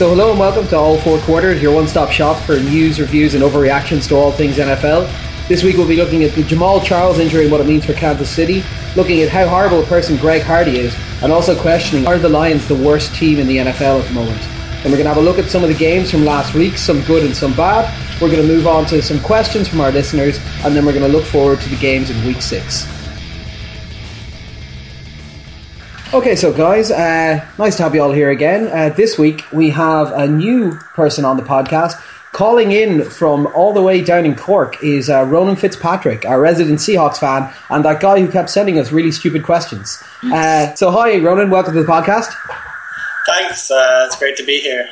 So, hello and welcome to All Four Quarters, your one stop shop for news, reviews, and overreactions to all things NFL. This week we'll be looking at the Jamaal Charles injury and what it means for Kansas City, looking at how horrible a person Greg Hardy is, and also questioning are the Lions the worst team in the NFL at the moment. And we're going to have a look at some of the games from last week, some good and some bad. We're going to move on to some questions from our listeners, and then we're going to look forward to the games in week six. Okay, so guys, uh, nice to have you all here again. Uh, this week we have a new person on the podcast. Calling in from all the way down in Cork is uh, Ronan Fitzpatrick, our resident Seahawks fan, and that guy who kept sending us really stupid questions. Uh, so, hi, Ronan, welcome to the podcast. Thanks, uh, it's great to be here.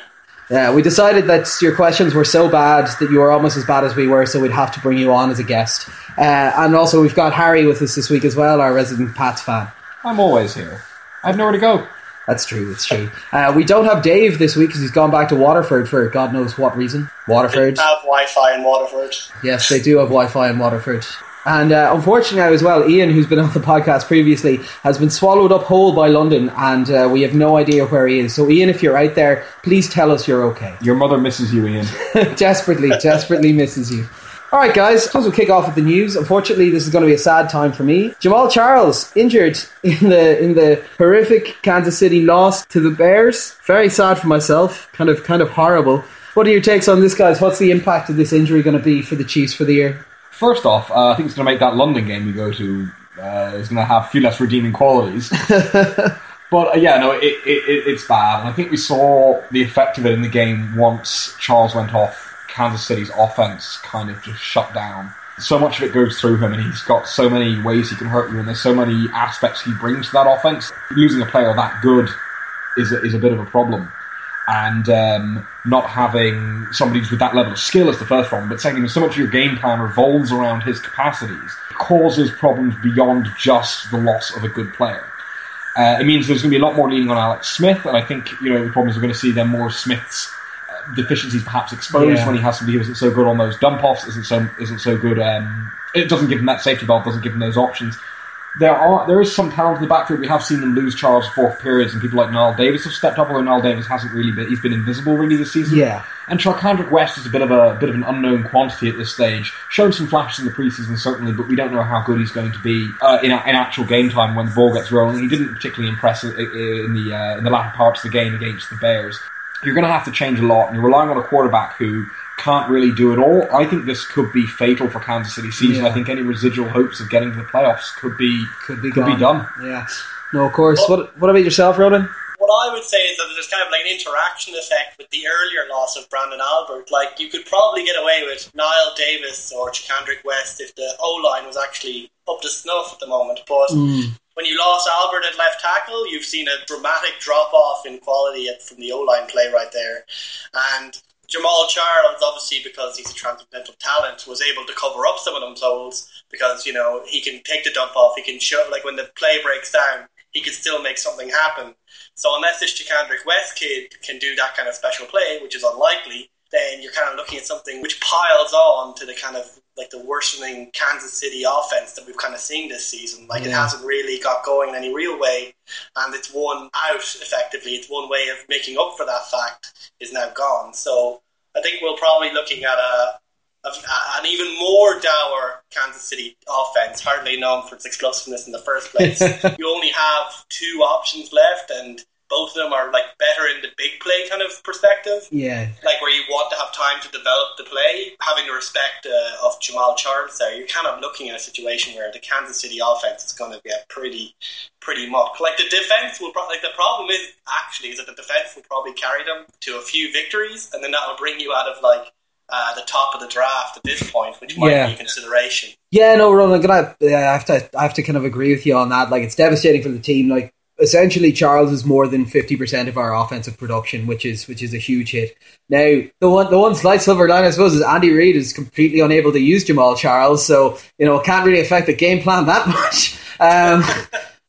Yeah, we decided that your questions were so bad that you were almost as bad as we were, so we'd have to bring you on as a guest. Uh, and also, we've got Harry with us this week as well, our resident Pats fan. I'm always here. I have nowhere to go. That's true. That's true. Uh, we don't have Dave this week because he's gone back to Waterford for God knows what reason. Waterford. They have Wi-Fi in Waterford. Yes, they do have Wi-Fi in Waterford. And uh, unfortunately, as well, Ian, who's been on the podcast previously, has been swallowed up whole by London, and uh, we have no idea where he is. So, Ian, if you're out there, please tell us you're okay. Your mother misses you, Ian. desperately, desperately misses you. All right, guys. Suppose we'll kick off with the news. Unfortunately, this is going to be a sad time for me. Jamaal Charles injured in the in the horrific Kansas City loss to the Bears. Very sad for myself. Kind of kind of horrible. What are your takes on this, guys? What's the impact of this injury going to be for the Chiefs for the year? First off, uh, I think it's going to make that London game we go to uh, is going to have a few less redeeming qualities. but uh, yeah, no, it, it, it, it's bad. And I think we saw the effect of it in the game once Charles went off. Kansas City's offense kind of just shut down. So much of it goes through him, and he's got so many ways he can hurt you, and there's so many aspects he brings to that offense. Losing a player that good is a, is a bit of a problem. And um, not having somebody with that level of skill is the first problem, but secondly, so much of your game plan revolves around his capacities, causes problems beyond just the loss of a good player. Uh, it means there's going to be a lot more leaning on Alex Smith, and I think you know the problems we're going to see then more Smith's deficiencies perhaps exposed Yeah. when he has somebody who isn't so good on those dump offs, isn't so isn't so good. Um, it doesn't give him that safety valve, doesn't give him those options. There are there is some talent in the backfield. We have seen them lose Charles fourth periods, and people like Knile Davis have stepped up. Although Knile Davis hasn't really been, he's been invisible really this season. Yeah. And Charcandrick West is a bit of a bit of an unknown quantity at this stage. Shown some flashes in the preseason certainly, but we don't know how good he's going to be uh, in, in actual game time when the ball gets rolling. He didn't particularly impress in the uh, in the latter parts of the game against the Bears. You're going to have to change a lot, and you're relying on a quarterback who can't really do it all. I think this could be fatal for Kansas City season. Yeah. I think any residual hopes of getting to the playoffs could be Could be could gone. be done. Yeah. No, of course. What What about yourself, Ronan? What I would say is that there's kind of like an interaction effect with the earlier loss of Branden Albert. Like you could probably get away with Knile Davis or Charcandrick West if the O line was actually up to snuff at the moment. But hmm. When you lost Albert at left tackle, you've seen a dramatic drop off in quality from the O line play right there. And Jamaal Charles, obviously because he's a transcendental talent, was able to cover up some of them holes because you know he can take the dump off. He can show like when the play breaks down, he can still make something happen. So unless this Charcandrick West kid can do that kind of special play, which is unlikely, then you're kind of looking at something which piles on to the kind of like the worsening Kansas City offense that we've kind of seen this season. Like it hasn't really got going in any real way, and it's one out effectively. It's one way of making up for that fact is now gone. So I think we're probably looking at a, a an even more dour Kansas City offense, hardly known for its explosiveness in the first place. you only have two options left, and both of them are like better in the big play kind of perspective Yeah. like where you want to have time to develop the play, having the respect uh, of Jamaal Charles there, you're kind of looking at a situation where the Kansas City offense is going to get pretty, pretty mucked. Like the defense will, pro- like the problem is actually is that the defense will probably carry them to a few victories, and then that will bring you out of like uh, the top of the draft at this point, which might Yeah. be a consideration. Yeah, no, Ron, I'm gonna. Yeah, I have to. I have to kind of agree with you on that. Like, it's devastating for the team. Like, essentially, Charles is more than fifty percent of our offensive production, which is which is a huge hit. Now, the one the one slight silver line, I suppose, is Andy Reid is completely unable to use Jamaal Charles, so you know it can't really affect the game plan that much. Um,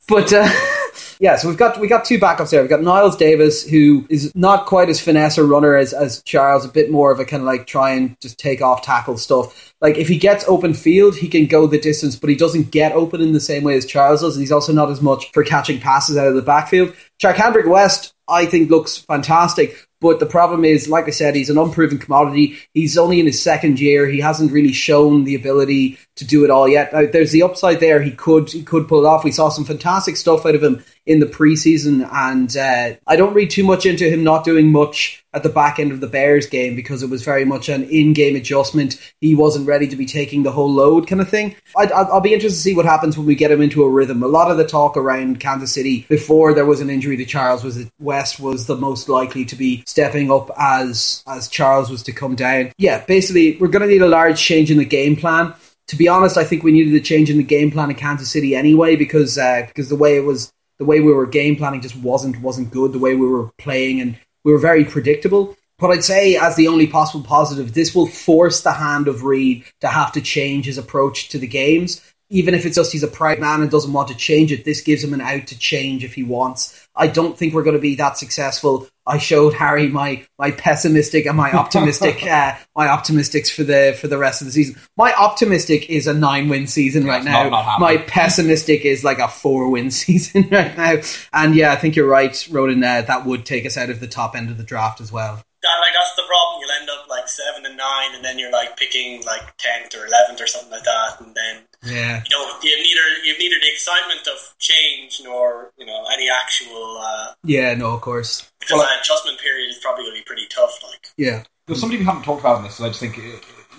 but. Uh, Yeah, so we've got we got two backups there. We've got Niles Davis, who is not quite as finesse a runner as, as Charles, a bit more of a kind of like try and just take off tackle stuff. Like if he gets open field, he can go the distance, but he doesn't get open in the same way as Charles does, and he's also not as much for catching passes out of the backfield. Charcandrick West, I think, looks fantastic, But the problem is, like I said, he's an unproven commodity. He's only in his second year. He hasn't really shown the ability to do it all yet. Now, there's the upside there. He could he could pull it off. We saw some fantastic stuff out of him in the preseason, and uh, I don't read too much into him not doing much at the back end of the Bears game because it was very much an in-game adjustment. He wasn't ready to be taking the whole load, kind of thing. I'd, I'll be interested to see what happens when we get him into a rhythm. A lot of the talk around Kansas City before there was an injury to Charles was that West was the most likely to be stepping up as as Charles was to come down. Yeah, basically, we're going to need a large change in the game plan to be honest, I think we needed a change in the game plan in Kansas City anyway because uh, because the way it was the way we were game planning just wasn't wasn't good. The way we were playing and we were very predictable. But I'd say, as the only possible positive, this will force the hand of Reid to have to change his approach to the games. Even if it's just he's a proud man and doesn't want to change it, this gives him an out to change if he wants. I don't think we're going to be that successful. I showed Harry my my pessimistic and my optimistic uh, my optimistics for the for the rest of the season. My optimistic is a nine win season right now. not- not my pessimistic is like a four win season right now. And yeah, I think you're right, Ronan. Uh, that would take us out of the top end of the draft as well. That, like that's the problem. You'll end up like seven and nine, and then you're like picking like tenth or eleventh or something like that, and then Yeah. you know you've neither you've neither the excitement of change nor you know any actual uh, Yeah, no, of course. because Well, that adjustment period is probably going to be pretty tough. Like Yeah. There's something we haven't talked about in this, that I just think, uh,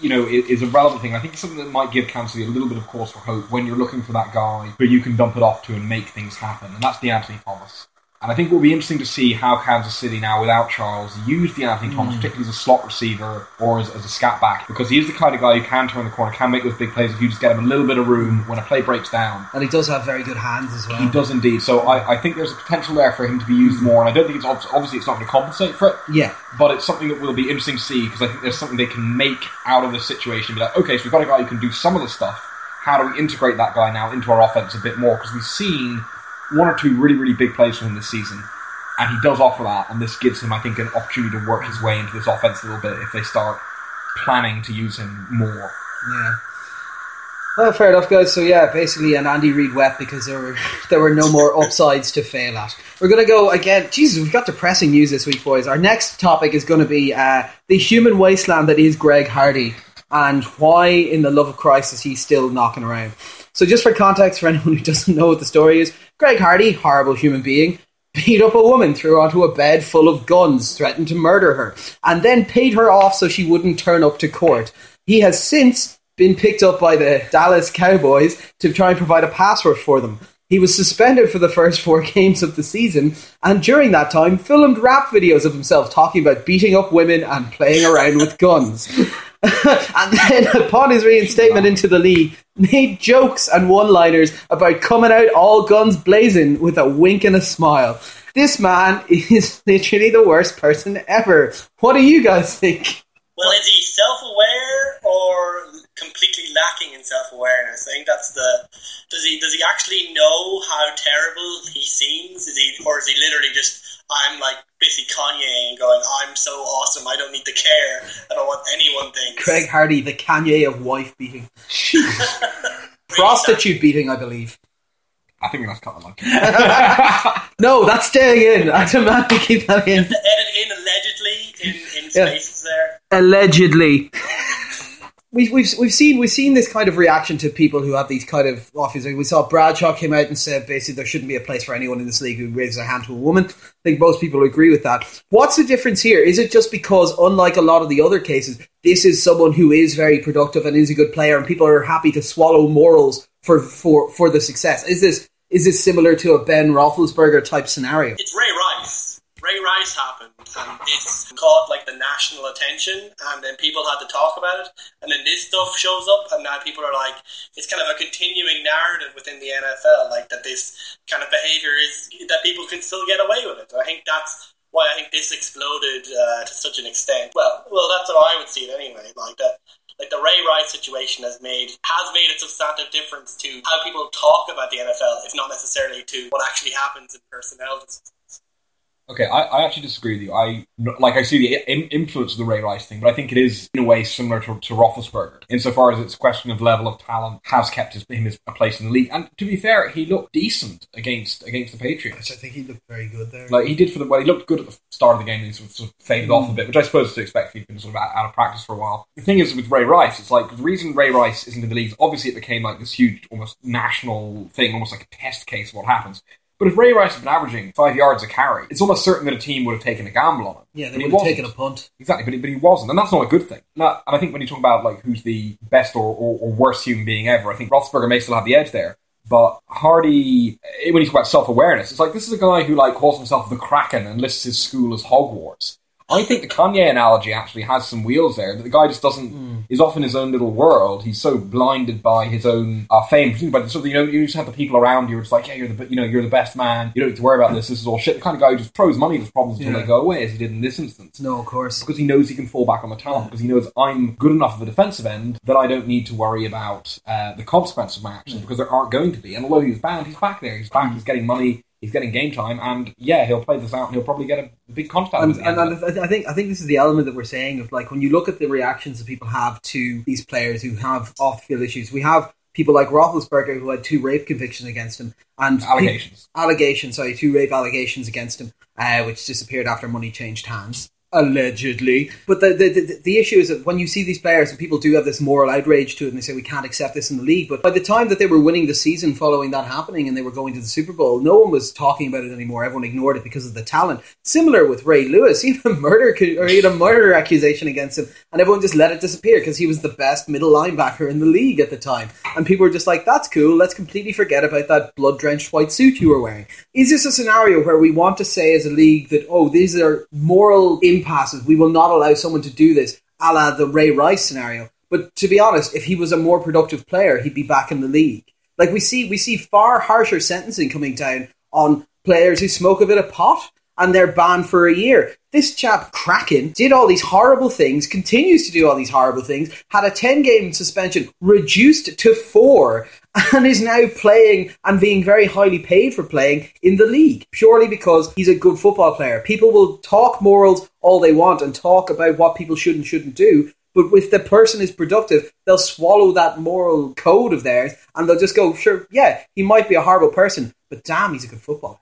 you know, i- is a relevant thing. I think it's something that might give Kansas a little bit of cause for hope when you're looking for that guy who you can dump it off to and make things happen, and that's the Anthony Thomas. And I think it will be interesting to see how Kansas City now, without Charles, use the Anthony Thomas, hmm. particularly as a slot receiver or as, as a scat back, because he is the kind of guy who can turn the corner, can make those big plays if you just get him a little bit of room when a play breaks down. And he does have very good hands as well. He does indeed. So I, I think there's a potential there for him to be used hmm. more, and I don't think it's obvi- obviously it's not going to compensate for it Yeah. but it's something that will be interesting to see because I think there's something they can make out of this situation. Be like, okay, so we've got a guy who can do some of the stuff. How do we integrate that guy now into our offense a bit more? Because we've seen one or two really, really big plays from him this season, and he does offer that, and this gives him, I think, an opportunity to work his way into this offense a little bit if they start planning to use him more. Yeah. Well, fair enough, guys. So yeah, basically, an Andy Reid wept because there were there were no more upsides to fail at. We're gonna go again. Jesus, we've got depressing news this week, boys. Our next topic is to be uh, the human wasteland that is Greg Hardy, and why, in the love of Christ, is he still knocking around? So, just for context, for anyone who doesn't know what the story is, Greg Hardy, horrible human being, beat up a woman, threw her onto a bed full of guns, threatened to murder her, and then paid her off so she wouldn't turn up to court. He has since been picked up by the Dallas Cowboys to try and provide a password for them. He was suspended for the first four games of the season, and during that time, filmed rap videos of himself talking about beating up women and playing around with guns. and then, upon his reinstatement into the league, made jokes and one liners about coming out all guns blazing with a wink and a smile. This man is literally the worst person ever. What do you guys think? Well, is he self-aware or completely lacking in self-awareness? I think that's the. Does he does he actually know how terrible he seems? Is he or is he literally just I'm like basically Kanye and going I'm so awesome I don't need to care about what anyone thinks. Greg Hardy, the Kanye of wife beating. Prostitute beating, I believe. I think we have to cut that line. No, that's staying in. I demand to keep that in. Edit in allegedly in, in Yeah. spaces there. Allegedly. We've, we've, we've seen we've seen this kind of reaction to people who have these kind of offers. We saw Bradshaw came out and said basically there shouldn't be a place for anyone in this league who raises a hand to a woman. I think most people agree with that. What's the difference here? Is it just because, unlike a lot of the other cases, this is someone who is very productive and is a good player, and people are happy to swallow morals for for, for the success? Is this is this similar to a Ben Roethlisberger type scenario? It's Ray Rice. Ray Rice happened, and this caught like the national attention, and then people had to talk about it, and then this stuff shows up, and now people are like, it's kind of a continuing narrative within the NFL, like that this kind of behavior is that people can still get away with it. I think that's why I think this exploded uh, to such an extent. Well, well, that's how I would see it anyway. Like that, like the Ray Rice situation has made has made a substantive difference to how people talk about the NFL, if not necessarily to what actually happens in personnel decisions. Okay, I, I actually disagree with you. I like I see the in, influence of the Ray Rice thing, but I think it is in a way similar to, to Roethlisberger, insofar as it's a question of level of talent has kept his, him his a place in the league. And to be fair, he looked decent against against the Patriots. I think he looked very good there. Like he did for the well, he looked good at the start of the game, and he sort of, sort of faded mm. off a bit, which I suppose is to expect. He's been sort of out, out, of practice for a while. The thing is with Ray Rice, it's like the reason Ray Rice isn't in the league. Obviously, it became like this huge, almost national thing, almost like a test case of what happens. But if Ray Rice had been averaging five yards a carry, it's almost certain that a team would have taken a gamble on him. Yeah, they would have taken a punt. Exactly, but he, but he wasn't, and that's not a good thing. and I think when you talk about like who's the best or, or, or worst human being ever, I think Roethlisberger may still have the edge there. But Hardy, eh, when you talk about self awareness, it's like this is a guy who like calls himself the Kraken and lists his school as Hogwarts. I think the Kanye analogy actually has some wheels there. That the guy just doesn't mm. is off in his own little world. He's so blinded by his own uh, fame. But so you know, you just have the people around you. It's like, yeah, you're the you know you're the best man. You don't need to worry about this. This is all shit. The kind of guy who just throws money at his problems until yeah. they go away, as he did in this instance. No, of course, because he knows he can fall back on the talent. Because he knows I'm good enough of a defensive end that I don't need to worry about uh, the consequences of my actions because there aren't going to be. And although he's banned, he's back there. He's back. He's getting money he's getting game time, and yeah, he'll play this out, and he'll probably get a big contract. And, and, and I think I think this is the element that we're saying of like when you look at the reactions that people have to these players who have off field issues, we have people like Roethlisberger who had two rape convictions against him and allegations, pe- allegations, sorry, two rape allegations against him, uh, which disappeared after money changed hands allegedly. But the, the, the, issue is that when you see these players and people do have this moral outrage to it and they say we can't accept this in the league, but by the time that they were winning the season following that happening and they were going to the Super Bowl, no one was talking about it anymore. Everyone ignored it because of the talent. Similar with Ray Lewis, he had a murder or he had a murder accusation against him, and everyone just let it disappear because he was the best middle linebacker in the league at the time. And people were just like, "That's cool. Let's completely forget about that blood drenched white suit you were wearing." Is this a scenario where we want to say as a league that oh, these are moral? Impasses. We will not allow someone to do this, a la the Ray Rice scenario. But to be honest, if he was a more productive player, he'd be back in the league. Like we see, we see far harsher sentencing coming down on players who smoke a bit of pot and they're banned for a year. This chap, Kraken, did all these horrible things, continues to do all these horrible things, had a 10 game suspension reduced to four, and is now playing and being very highly paid for playing in the league purely because he's a good football player. People will talk morals all they want and talk about what people should and shouldn't do. But if the person is productive, they'll swallow that moral code of theirs and they'll just go, sure, yeah, he might be a horrible person, but damn, he's a good footballer.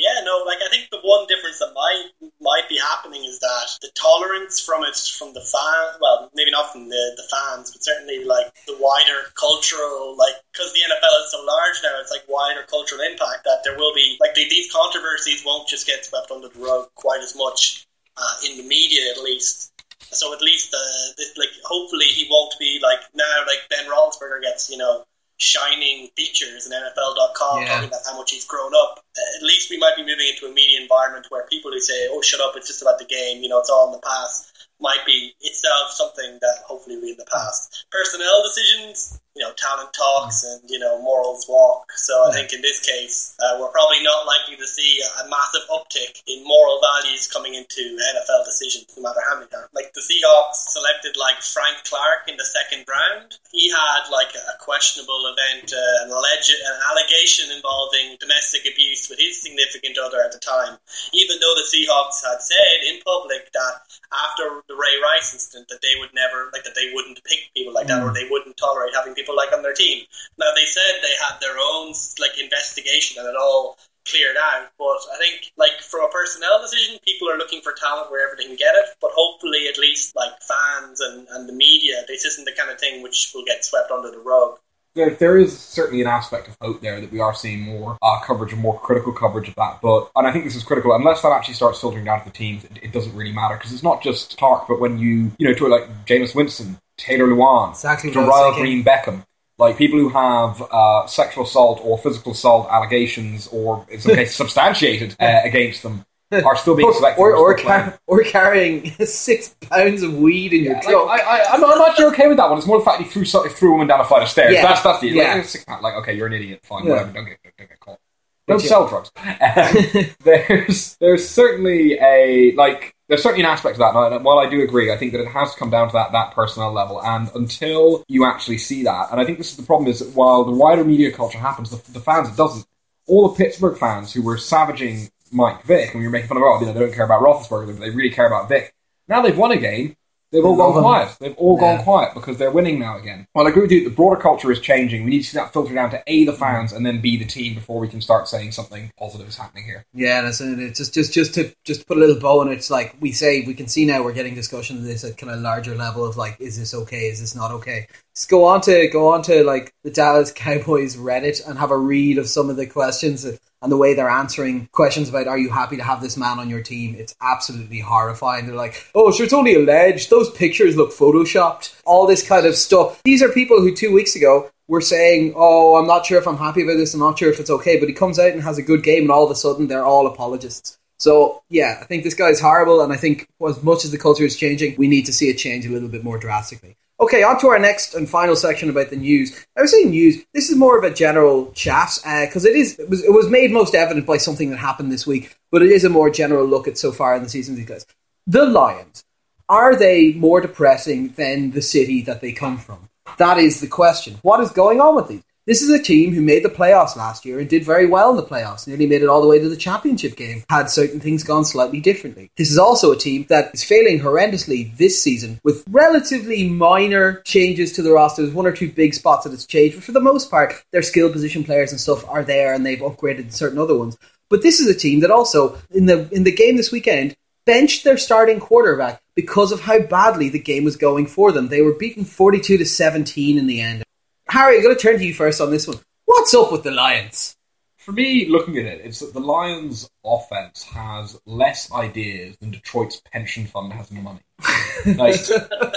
Yeah, no, like I think the one difference that might might be happening is that the tolerance from it from the fan, well, maybe not from the, the fans, but certainly like the wider cultural, like because the NFL is so large now, it's like wider cultural impact that there will be like these controversies won't just get swept under the rug quite as much uh, in the media, at least. So at least uh, this, like hopefully he won't be like now like Ben Roethlisberger gets you know shining features in NFL.com yeah. talking about how much he's grown up. Uh, at least we might be moving into a media environment where people who say, "Oh, shut up! It's just about the game," you know, it's all in the past, might be itself something that hopefully we in the past. Personnel decisions, you know, talent talks and, you know, morals walk. So I think in this case, uh, we're probably not likely to see a massive uptick in moral values coming into NFL decisions, no matter how many are. Like the Seahawks selected like Frank Clark in the second round. He had like a questionable event, uh, an, alleged, an allegation involving domestic abuse with his significant other at the time. Even though the Seahawks had said in public that after the Ray Rice incident that they would never, like that they wouldn't pick people like that or mm. they wouldn't tolerate having people like on their team. Now they said they had their own like investigation and it all cleared out. But I think like from a personnel decision, people are looking for talent wherever they can get it. But hopefully, at least like fans and, and the media, this isn't the kind of thing which will get swept under the rug. There, there is certainly an aspect of hope there that we are seeing more uh, coverage and more critical coverage of that. But and I think this is critical unless that actually starts filtering down to the teams. It, it doesn't really matter because it's not just Clark, but when you you know to like Jameis Winston, Taylor Lewan, exactly Dorial Green Beckham, like people who have uh, sexual assault or physical assault allegations, or in some cases substantiated uh, against them, are still being selected. or, or, car- or, carrying six pounds of weed in yeah, your trunk. Like, I, am not, not sure okay with that one. It's more the fact he threw, threw a woman down a flight of stairs. Yeah. That's, that's the yeah. like. Like, okay, you're an idiot. Fine, yeah. whatever. Don't get, don't get caught. Don't sell drugs. Um, there's there's certainly a like there's certainly an aspect of that. And while I do agree, I think that it has to come down to that that personnel level. And until you actually see that, and I think this is the problem: is that while the wider media culture happens, the, the fans it doesn't. All the Pittsburgh fans who were savaging Mike Vick, and we were making fun of, oh, you know, they don't care about Roethlisberger, but they really care about Vick. Now they've won a game. They've all gone quiet. They've all Yeah. gone quiet because they're winning now again. Well, I agree with you. The broader culture is changing. We need to see that filter down to A, the fans, and then B, the team before we can start saying something positive is happening here. Yeah, that's it. It's just just just to just put a little bow on it. It's like we say we can see now we're getting discussion of this at kind of larger level of like, is this okay? Is this not okay? Just go on to go on to like the Dallas Cowboys Reddit and have a read of some of the questions and the way they're answering questions about are you happy to have this man on your team? It's absolutely horrifying. They're like, oh, sure, it's only alleged. Those pictures look photoshopped. All this kind of stuff. These are people who two weeks ago were saying, "Oh, I'm not sure if I'm happy about this. I'm not sure if it's okay." But he comes out and has a good game, and all of a sudden, they're all apologists. So yeah, I think this guy's horrible, and I think as much as the culture is changing, we need to see it change a little bit more drastically. Okay, on to our next and final section about the news. I was saying news. This is more of a general chat uh, because it is it was, it was made most evident by something that happened this week, but it is a more general look at so far in the season. Because the Lions are they more depressing than the city that they come from? That is the question. What is going on with these? This is a team who made the playoffs last year and did very well in the playoffs, nearly made it all the way to the championship game, had certain things gone slightly differently. This is also a team that is failing horrendously this season with relatively minor changes to the roster. There's one or two big spots that it's changed, but for the most part, their skill position players and stuff are there and they've upgraded certain other ones. But this is a team that also, in the in the game this weekend, benched their starting quarterback because of how badly the game was going for them. They were beaten 42 to 17 in the end. Harry, I'm going to turn to you first on this one. What's up with the Lions? For me, looking at it, it's that the Lions' offense has less ideas than Detroit's pension fund has money. Like,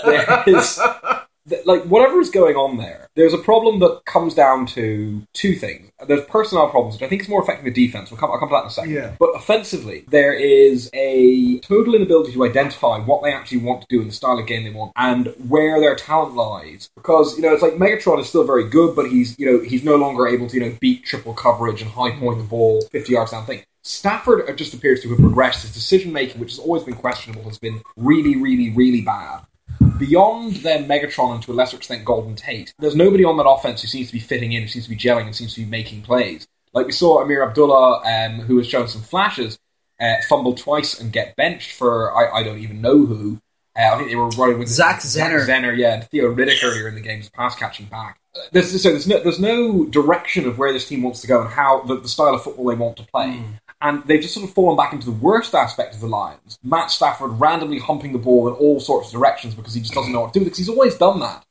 there is, th- like whatever is going on there, there's a problem that comes down to two things. There's personnel problems, which I think is more affecting the defense. We'll come, I'll come to that in a second. Yeah. But offensively, there is a total inability to identify what they actually want to do in the style of game they want and where their talent lies. Because you know, it's like Megatron is still very good, but he's you know he's no longer able to you know beat triple coverage and high point the ball 50 yards down thing. Stafford just appears to have regressed. His decision making, which has always been questionable, has been really, really, really bad. Beyond then Megatron and to a lesser extent Golden Tate, there's nobody on that offense who seems to be fitting in, who seems to be gelling, and seems to be making plays. Like we saw Ameer Abdullah, um, who has shown some flashes, uh, fumble twice and get benched for I, I don't even know who. Uh, I think they were running with Zach Zenner. Zenner, yeah, and Theo Riddick earlier in the game, pass catching back. There's, so there's no there's no direction of where this team wants to go and how the, the style of football they want to play. And they've just sort of fallen back into the worst aspect of the Lions. Matt Stafford randomly humping the ball in all sorts of directions because he just doesn't know what to do because he's always done that.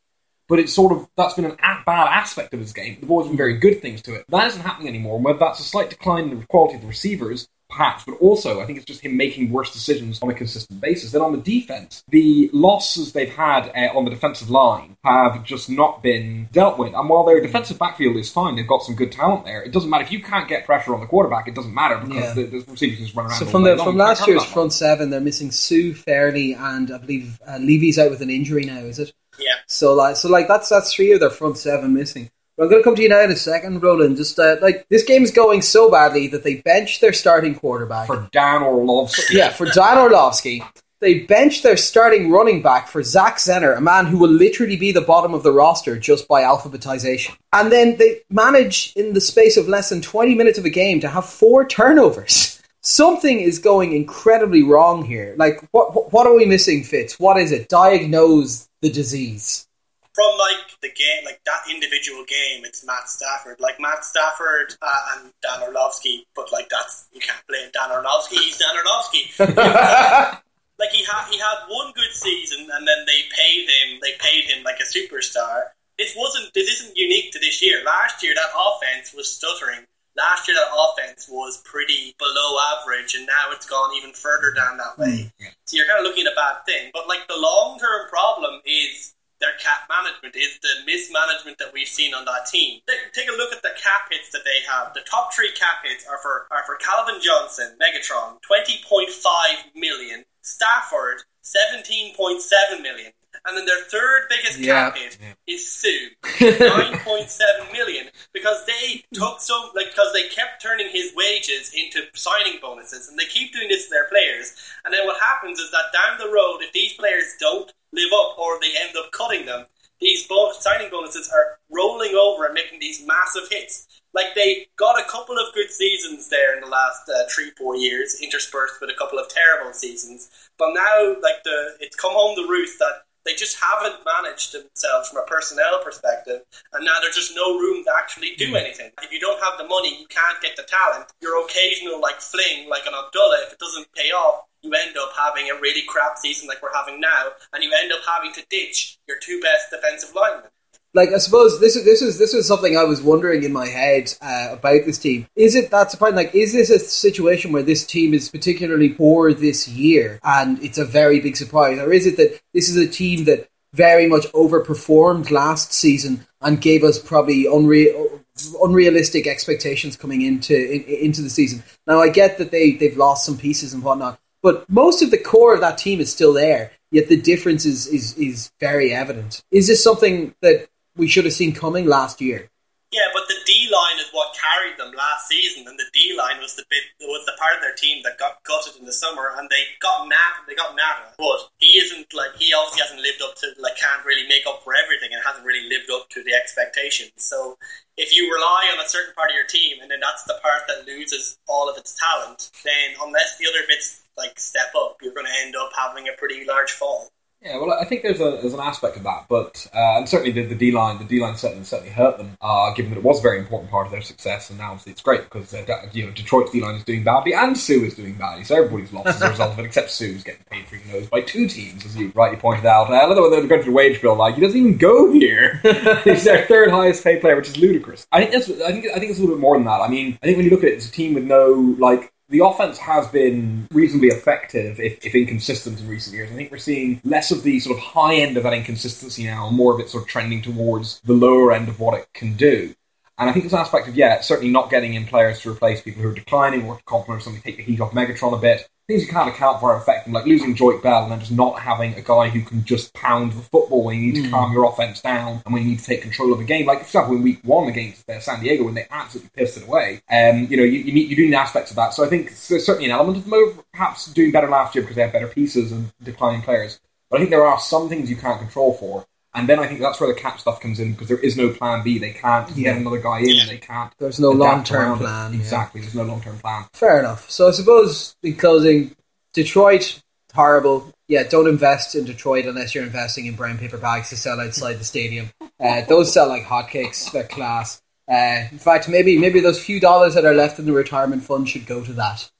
But it's sort of that's been an a- bad aspect of his game. There've always been very good things to it. That isn't happening anymore. And whether that's a slight decline in the quality of the receivers, perhaps, but also I think it's just him making worse decisions on a consistent basis. Then on the defense, the losses they've had uh, on the defensive line have just not been dealt with. And while their defensive backfield is fine, they've got some good talent there. It doesn't matter if you can't get pressure on the quarterback. It doesn't matter because Yeah. the, the receivers just run around. So from the from last year's that front seven, they're missing Suh Fairley and I believe uh, Levy's out with an injury now. Is it? Yeah. So like, so like that's that's three of their front seven missing. I'm going to come to you now in a second, Roland. Just uh, like this game is going so badly that they bench their starting quarterback. for Dan Orlovsky. yeah, for Dan Orlovsky. They bench their starting running back for Zach Zenner, a man who will literally be the bottom of the roster just by alphabetization. And then they manage, in the space of less than 20 minutes of a game, to have four turnovers. Something is going incredibly wrong here. Like, what, what are we missing, Fitz? What is it? Diagnose the disease. From like the game, like that individual game, it's Matt Stafford. Like Matt Stafford uh, and Dan Orlovsky, but like that's you can't blame Dan Orlovsky. He's Dan Orlovsky. like he had he had one good season, and then they paid him. They paid him like a superstar. This wasn't. This isn't unique to this year. Last year, that offense was stuttering. Last year, that offense was pretty below average, and now it's gone even further down that way. So you're kind of looking at a bad thing. But like the long term problem is their cap management, is the mismanagement that we've seen on that team. Take- a look at the cap hits that they have. The top three cap hits are for are for Calvin Johnson, Megatron, twenty point five million. Stafford, seventeen point seven million. And then their third biggest cap Yeah. hit is Suh, nine point seven million, because they took some like because they kept turning his wages into signing bonuses, and they keep doing this to their players. And then what happens is that down the road, if these players don't live up or they end up cutting them, these bonus, signing bonuses are rolling over and making these massive hits. Like they got a couple of good seasons there in the last uh, three, four years, interspersed with a couple of terrible seasons. But now, like the, it's come home the roost that they just haven't managed themselves from a personnel perspective, and now there's just no room to actually do hmm. anything. If you don't have the money, you can't get the talent. Your occasional like fling, like an Abdullah, if it doesn't pay off, you end up having a really crap season like we're having now, and you end up having to ditch your two best defensive linemen like I suppose this is this is this was something I was wondering in my head uh, about this team. Is it that surprising? Like, is this a situation where this team is particularly poor this year, and it's a very big surprise, or is it that this is a team that very much overperformed last season and gave us probably unreal unrealistic expectations coming into in, into the season? Now I get that they they've lost some pieces and whatnot, but most of the core of that team is still there. Yet the difference is, is, is very evident. Is this something that we should have seen coming last year. Yeah, but the D line is what carried them last season, and the D line was the bit was the part of their team that got gutted in the summer, and they got nat they got Ngata. But he isn't like he obviously hasn't lived up to like can't really make up for everything, and hasn't really lived up to the expectations. So if you rely on a certain part of your team, and then that's the part that loses all of its talent, then unless the other bits like step up, you're going to end up having a pretty large fall. Yeah, well, I think there's a there's an aspect of that, but uh, and certainly the, the D line the D line certainly certainly hurt them, uh, given that it was a very important part of their success, and now obviously it's great because uh, you know Detroit's D line is doing badly and Suh is doing badly, so everybody's lost as a result of it, except Suh's getting paid freaking nose by two teams, as you rightly pointed out. Uh, another one they're going through the wage bill, like he doesn't even go here. He's their third highest paid player, which is ludicrous. I think that's I think I think it's a little bit more than that. I mean, I think when you look at it, it's a team with no like the offense has been reasonably effective, if, if, inconsistent, in recent years. I think we're seeing less of the sort of high end of that inconsistency now, and more of it sort of trending towards the lower end of what it can do. And I think this aspect of, yeah, certainly not getting in players to replace people who are declining or to complement something, take the heat off Megatron a bit, things you can't account for are affecting, like losing Joique Bell and then just not having a guy who can just pound the football when you need to mm. calm your offense down and when you need to take control of the game. Like, for example, in week one against uh, San Diego when they absolutely pissed it away, um, you know, you, you, need, you do need aspects of that. So I think there's certainly an element of them perhaps doing better last year because they have better pieces and declining players. But I think there are some things you can't control for. And then I think that's where the cap stuff comes in because there is no plan B. They can't yeah. get another guy in. They can't. There's no long term plan. Exactly. Yeah. There's no long term plan. Fair enough. So I suppose in closing, Detroit, horrible. Yeah, don't invest in Detroit unless you're investing in brown paper bags to sell outside the stadium. Uh, those sell like hotcakes. They're class. Uh, in fact, maybe maybe those few dollars that are left in the retirement fund should go to that.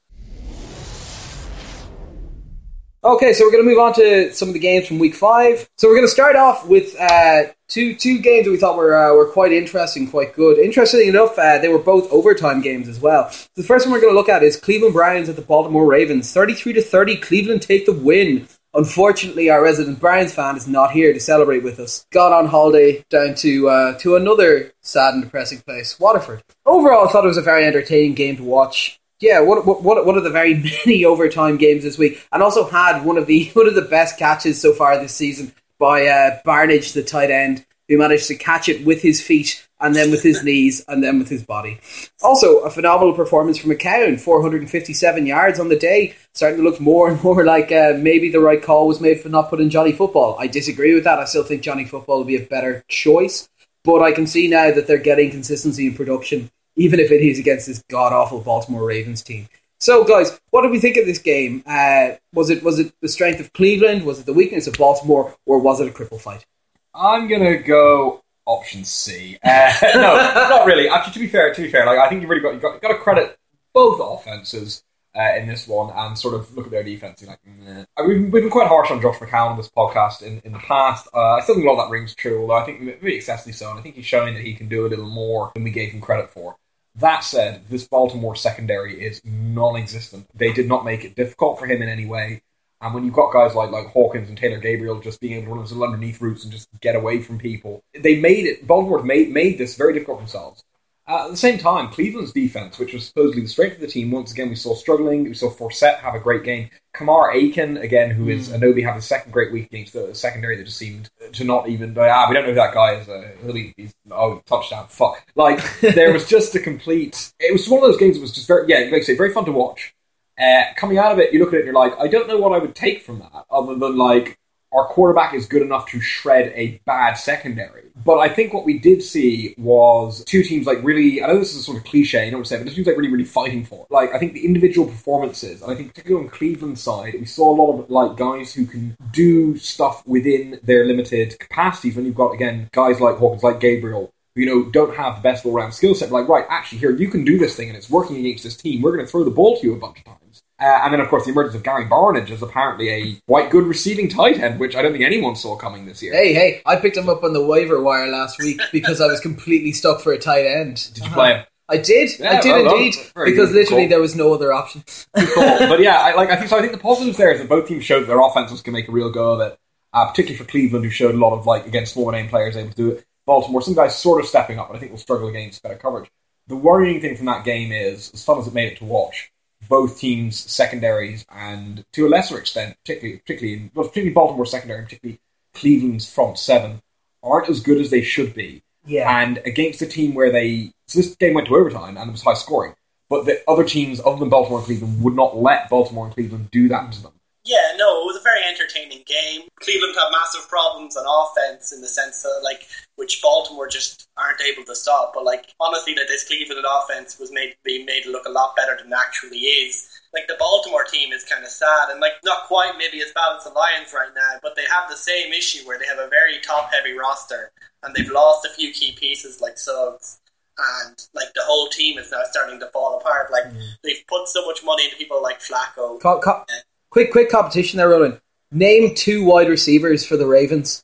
Okay, so we're going to move on to some of the games from week five. So we're going to start off with uh, two two games that we thought were uh, were quite interesting, quite good. Interestingly enough, uh, they were both overtime games as well. The first one we're going to look at is Cleveland Browns at the Baltimore Ravens, thirty-three to thirty. Cleveland take the win. Unfortunately, our resident Browns fan is not here to celebrate with us. Gone on holiday down to uh, to another sad and depressing place, Waterford. Overall, I thought it was a very entertaining game to watch yeah, what what one of the very many overtime games this week, and also had one of the one of the best catches so far this season by uh, Barnidge, the tight end, who managed to catch it with his feet and then with his knees and then with his body. Also, a phenomenal performance from McCown, 457 yards on the day, starting to look more and more like uh, maybe the right call was made for not putting Johnny Football. I disagree with that. I still think Johnny Football would be a better choice, but I can see now that they're getting consistency in production even if it is against this god awful Baltimore Ravens team. So, guys, what did we think of this game? Uh, was it was it the strength of Cleveland? Was it the weakness of Baltimore? Or was it a cripple fight? I'm gonna go option C. Uh, no, not really. Actually, to be fair, to be fair, like I think you've really got you got, got to credit both offenses uh, in this one and sort of look at their defense. And like, Meh. we've, we've been quite harsh on Josh McCown on this podcast in, in the past. Uh, I still think a lot of that rings true, although I think maybe excessively so. And I think he's showing that he can do a little more than we gave him credit for. That said, this Baltimore secondary is non-existent. They did not make it difficult for him in any way. And when you've got guys like like Hawkins and Taylor Gabriel just being able to run those underneath routes and just get away from people, they made it. Baltimore made made this very difficult for themselves. Uh, at the same time, Cleveland's defense, which was supposedly the strength of the team, once again we saw struggling. We saw Forsett have a great game. Kamar Aiken, again, who is mm. Anobi, have a second great week against the secondary that just seemed to not even. Ah, we don't know who that guy is. Uh, really, he's oh touchdown. Fuck. Like there was just a complete. It was one of those games that was just very yeah, like I say, very fun to watch. Uh, coming out of it, you look at it, and you're like, I don't know what I would take from that, other than like our quarterback is good enough to shred a bad secondary. But I think what we did see was two teams like really, I know this is sort of cliche, you know what I'm saying, but two teams like really, really fighting for it. Like, I think the individual performances, and I think particularly on Cleveland's side, we saw a lot of like guys who can do stuff within their limited capacities when you've got, again, guys like Hawkins, like Gabriel, who, you know, don't have the best all round skill set. Like, right, actually, here, you can do this thing and it's working against this team. We're going to throw the ball to you a bunch of times. Uh, and then, of course, the emergence of Gary Barnidge as apparently a quite good receiving tight end, which I don't think anyone saw coming this year. Hey, hey, I picked him up on the waiver wire last week because I was completely stuck for a tight end. Did you play him? I did, Yeah, I did well indeed, Very because good. literally Cool. there was no other option. Cool. but yeah, I, like I think so. I think the positives there is that both teams showed that their offenses can make a real go of it. Uh, particularly for Cleveland, who showed a lot of like against smaller name players able to do it. Baltimore, some guys sort of stepping up, but I think will struggle against better coverage. The worrying thing from that game is, as fun as it made it to watch, both teams' secondaries and to a lesser extent, particularly particularly in, well, particularly Baltimore secondary, and particularly Cleveland's front seven, aren't as good as they should be. Yeah. And against a team where they so this game went to overtime and it was high scoring, but the other teams other than Baltimore and Cleveland would not let Baltimore and Cleveland do that to them. Yeah, no, it was a very entertaining game. Cleveland had massive problems on offense in the sense that, like, which Baltimore just aren't able to stop. But, like, honestly, that this Cleveland offense was made being made to look a lot better than it actually is. Like, the Baltimore team is kind of sad and, like, not quite maybe as bad as the Lions right now, but they have the same issue where they have a very top heavy roster and they've lost a few key pieces like Suggs. And like the whole team is now starting to fall apart. Like mm. they've put so much money into people like Flacco, Co- co- quick, quick competition there, Roland. Name two wide receivers for the Ravens.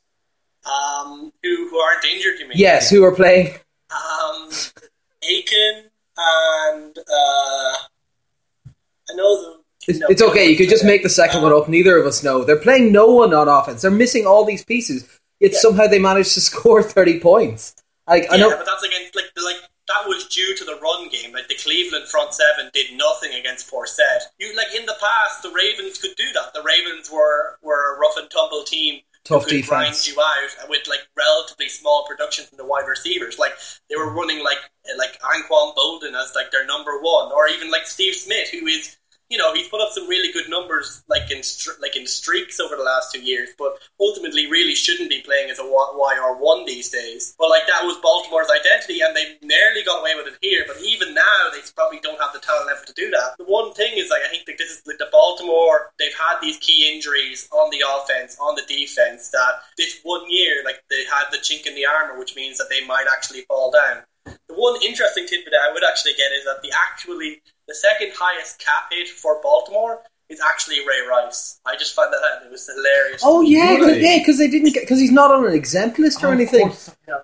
um, who who aren't injured. You mean? Yes, who are playing? Um, Aiken and uh, I know the. It's, no, it's okay. You could just make the second one up. Neither of us know. They're playing no one on offense. They're missing all these pieces. Yet somehow they managed to score thirty points. Like I know. but that's against like like that was due to the run game. Like the Cleveland front seven did nothing against Forsett. You like in the past, the Ravens could do that. The Ravens were were a rough and tumble team. who Tough could grind you out with like relatively small production from the wide receivers. Like they were running like like Anquan Boldin as like their number one, or even like Steve Smith, who is you know he's put up some really good numbers like in like in streaks over the last two years, but ultimately really shouldn't be playing as a YR one these days. But like that was Baltimore's identity, and they nearly got away with it here. But even now, they probably don't have the talent level to do that. The one thing is like I think that this is like the Baltimore. They've had these key injuries on the offense, on the defense. That this one year, like they had the chink in the armor, which means that they might actually fall down. The one interesting tidbit I would actually get is that the actually the second highest cap hit for Baltimore is actually Ray Rice. I just found that out. It was hilarious. Oh yeah, yeah, 'cause- Really? yeah, because they didn't get because he's not on an exempt list or Oh, anything.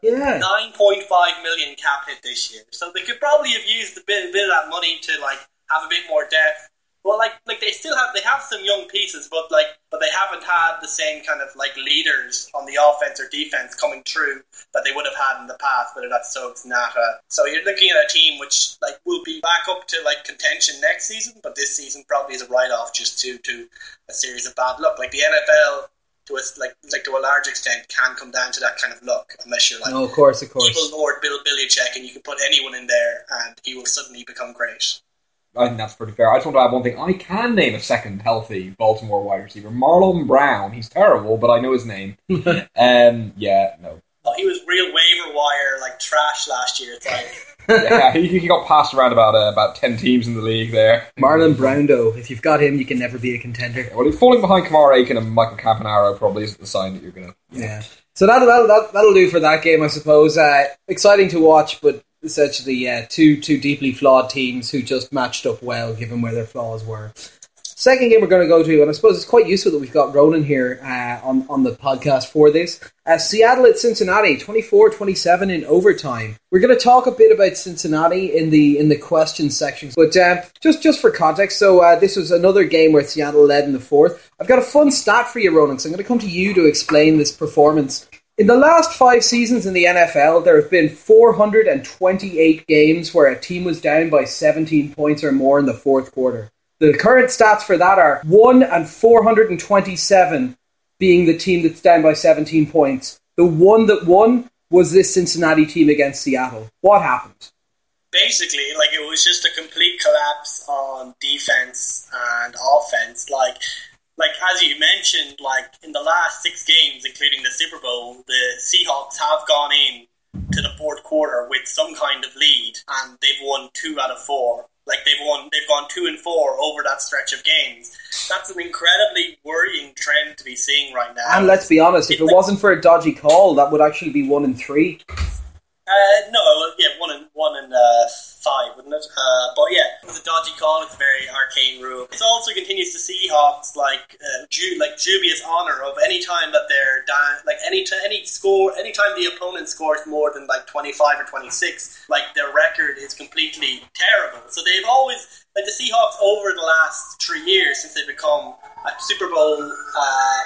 Yeah. 9.5 million cap hit this year. So they could probably have used a bit, a bit of that money to like have a bit more depth. Well, like like they still have they have some young pieces, but like but they haven't had the same kind of like leaders on the offense or defense coming through that they would have had in the past. Whether that's Suggs, Ngata. So you're looking at a team which like will be back up to like contention next season, but this season probably is a write off just to to a series of bad luck. Like the NFL to a like like to a large extent can come down to that kind of luck unless you're like No, of course, of evil course. Lord Bill Belichick, and you can put anyone in there, and he will suddenly become great. I think that's pretty fair. I just want to add one thing. I can name a second healthy Baltimore wide receiver, Marlon Brown. He's terrible, but I know his name. um, yeah, no. Oh, he was real waiver wire like trash last year. It's like Yeah, he, he got passed around about uh, about ten teams in the league there. Marlon Brando. If you've got him, you can never be a contender. Well, he's falling behind Kamara Aiken and Michael Campanaro probably isn't the sign that you're gonna. Yeah. So that'll, that'll, that'll, that'll do for that game, I suppose. Uh, exciting to watch, but essentially, yeah, two two deeply flawed teams who just matched up well, given where their flaws were. Second game we're going to go to, and I suppose it's quite useful that we've got Ronan here uh, on, on the podcast for this. Uh, Seattle at Cincinnati, 24-27 in overtime. We're going to talk a bit about Cincinnati in the in the question section, but uh, just just for context, so uh, this was another game where Seattle led in the fourth. I've got a fun stat for you, Ronan, so I'm going to come to you to explain this performance. In the last five seasons in the NFL, there have been 428 games where a team was down by 17 points or more in the fourth quarter. The current stats for that are 1 and 427 being the team that's down by 17 points. The one that won was this Cincinnati team against Seattle. What happened? basically like it was just a complete collapse on defense and offense. Like like as you mentioned, like in the last six games, including the Super Bowl, the Seahawks have gone in to the fourth quarter with some kind of lead, and they've won two out of four. Like they've won, they've gone two and four over that stretch of games. That's an incredibly worrying trend to be seeing right now. And let's be honest, if it wasn't for a dodgy call, that would actually be one in three. Uh, no, yeah, one and one and uh, five, wouldn't it? Uh, but yeah, it's a dodgy call. It's a very arcane rule. It also continues to Seahawks like uh, ju- like dubious honor of any time that they're down, like any t- any score, any time the opponent scores more than like twenty five or twenty six, like their record is completely terrible. So they've always like the Seahawks over the last three years since they've become a Super Bowl uh,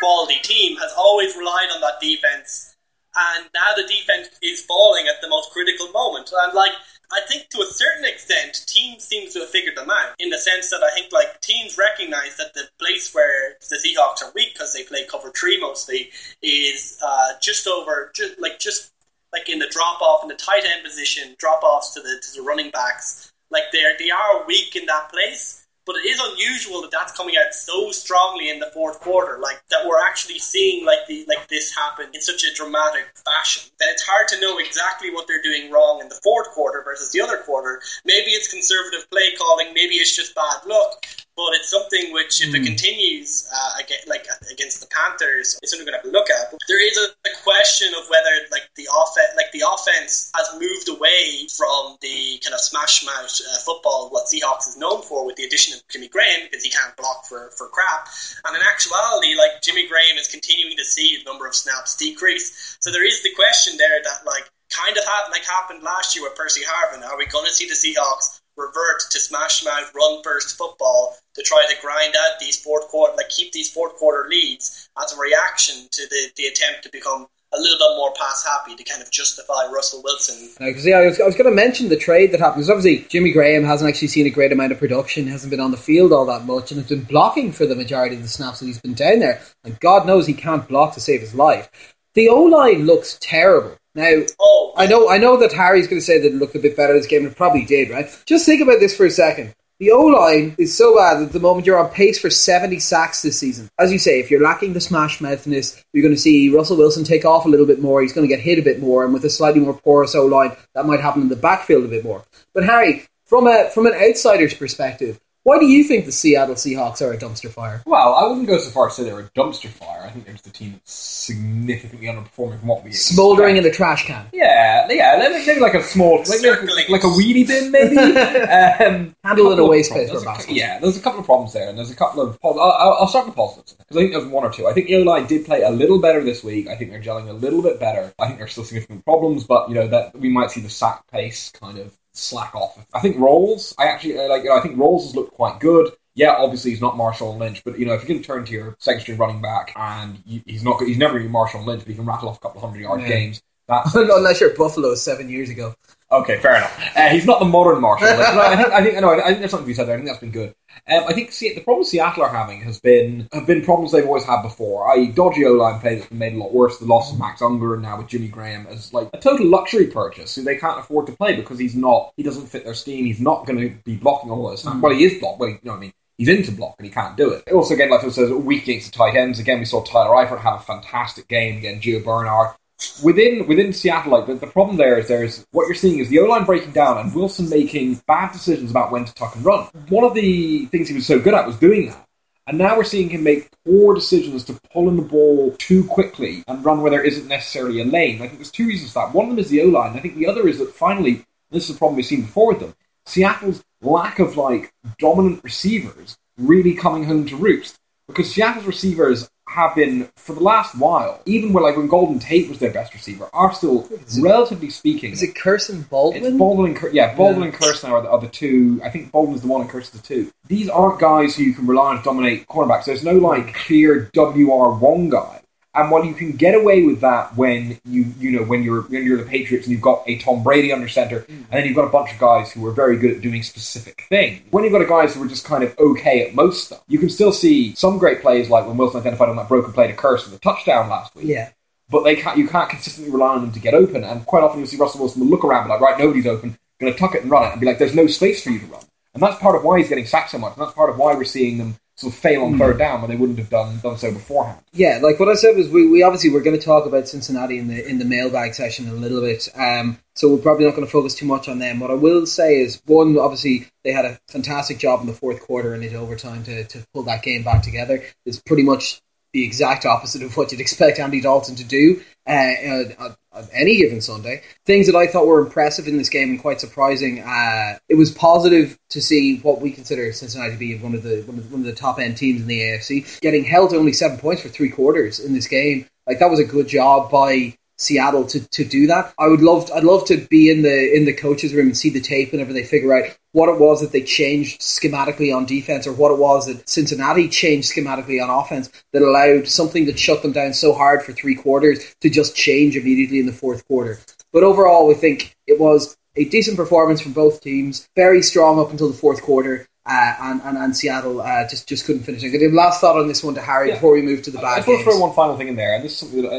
quality team has always relied on that defense and now the defense is falling at the most critical moment. And like, I think to a certain extent, teams seem to have figured them out in the sense that I think like teams recognize that the place where the Seahawks are weak because they play cover three mostly is uh, just over, just, like just like in the drop off in the tight end position, drop offs to the to the running backs. Like they they are weak in that place but it is unusual that that's coming out so strongly in the fourth quarter, like that we're actually seeing like the like this happen in such a dramatic fashion. That it's hard to know exactly what they're doing wrong in the fourth quarter versus the other quarter. Maybe it's conservative play calling, maybe it's just bad luck. But it's something which, if mm. it hmm. continues, uh, against, like against the Panthers, it's something we're going to have to look at. But there is a, a, question of whether, like the offense, like the offense has moved away from the kind of smash mouth uh, football what Seahawks is known for, with the addition of Jimmy Graham because he can't block for for crap. And in actuality, like Jimmy Graham is continuing to see the number of snaps decrease. So there is the question there that like kind of have, like happened last year with Percy Harvin. Are we going to see the Seahawks revert to smash mouth run first football to try to grind out these fourth quarter like keep these fourth quarter leads as a reaction to the, the attempt to become a little bit more pass happy to kind of justify Russell Wilson. Uh, because yeah, I was, I was going to mention the trade that happened. Because obviously Jimmy Graham hasn't actually seen a great amount of production, hasn't been on the field all that much, and has been blocking for the majority of the snaps that he's been down there. And God knows he can't block to save his life. The O line looks terrible. Now, oh, I know, I know that Harry's going to say that it looked a bit better this game, and it probably did, right? Just think about this for a second. The O line is so bad that at the moment you're on pace for 70 sacks this season. As you say, if you're lacking the smash mouthness, you're going to see Russell Wilson take off a little bit more. He's going to get hit a bit more, and with a slightly more porous O line, that might happen in the backfield a bit more. But Harry, from a from an outsider's perspective, why do you think the Seattle Seahawks are a dumpster fire? Well, I wouldn't go so far as to say they're a dumpster fire. I think they're just a team that's significantly underperforming from what we Smouldering in a trash can. Yeah, yeah, maybe like a small, like, like, like a weedy bin, maybe. um, Handle it a waste space for a Yeah, there's a couple of problems there, and there's a couple of. I'll, I'll start with positives because I think there's one or two. I think Eli did play a little better this week. I think they're gelling a little bit better. I think there's still significant problems, but you know that we might see the sack pace kind of slack off. I think Rawls, I actually uh, like. You know, I think Rawls has looked quite good yeah, obviously he's not Marshawn Lynch, but you know if you can turn to your second string running back and he's not he's never going Marshawn Lynch, but he can rattle off a couple of hundred yard yeah. games. Unless you're Buffalo seven years ago. Okay, fair enough. Uh, he's not the modern Marshawn. Lynch. I think I think no, I think there's something to be said there. I think that's been good. Um, I think see, the problem Seattle are having has been have been problems they've always had before. I.e., dodgy O line play that's been made a lot worse. The loss of Max Unger and now with Jimmy Graham as like a total luxury purchase who they can't afford to play because he's not he doesn't fit their scheme. He's not going to be blocking all this. Mm. Well, he is blocked. Well, you know what I mean he's into block and he can't do it. Also, again, like Phil says, weak against the tight ends. Again, we saw Tyler Eifert have a fantastic game. Again, Gio Bernard. Within within Seattle, like the, the problem there is there's what you're seeing is the O line breaking down and Wilson making bad decisions about when to tuck and run. One of the things he was so good at was doing that. And now we're seeing him make poor decisions to pull in the ball too quickly and run where there isn't necessarily a lane. I think there's two reasons for that. One of them is the O line. I think the other is that finally, this is a problem we've seen before with them. Seattle's lack of like dominant receivers really coming home to roost because Seattle's receivers have been for the last while, even when like when Golden Tate was their best receiver, are still relatively speaking. Is it Kearse Baldwin? It's Baldwin and yeah, Baldwin yeah. and now are the, are the two. I think Baldwin is the one and Kearse is the two. These aren't guys who you can rely on to dominate cornerbacks. There's no like clear WR one guy. And while you can get away with that when you you know when you're when you're the Patriots and you've got a Tom Brady under center, mm. and then you've got a bunch of guys who are very good at doing specific things. When you've got a guys who are just kind of okay at most stuff, you can still see some great plays like when Wilson identified on that broken play to Kearse with the touchdown last week. Yeah. But they can't you can't consistently rely on them to get open, and quite often you'll see Russell Wilson will look around and be like, right, nobody's open, going to tuck it and run it, and be like, there's no space for you to run. And that's part of why he's getting sacked so much, and that's part of why we're seeing them sort of fail on third down when they wouldn't have done done so beforehand. Yeah, like what I said was we, we obviously we're going to talk about Cincinnati in the in the mailbag session a little bit. Um, so we're probably not going to focus too much on them. What I will say is one, obviously they had a fantastic job in the fourth quarter and into overtime to, to pull that game back together. It's pretty much the exact opposite of what you'd expect Andy Dalton to do uh, uh, on any given Sunday. Things that I thought were impressive in this game and quite surprising. Uh, it was positive to see what we consider Cincinnati to be one of the one of, one of the top end teams in the AFC, getting held to only seven points for three quarters in this game. Like that was a good job by Seattle to, to do that. I would love I'd love to be in the in the coaches room and see the tape whenever they figure out what it was that they changed schematically on defense or what it was that Cincinnati changed schematically on offense that allowed something that shut them down so hard for three quarters to just change immediately in the fourth quarter. But overall, we think it was a decent performance from both teams, very strong up until the fourth quarter. Uh, and, and, and Seattle uh, just just couldn't finish it. Last thought on this one to Harry Yeah. before we move to the I bad just want games. to throw one final thing in there, and this is something that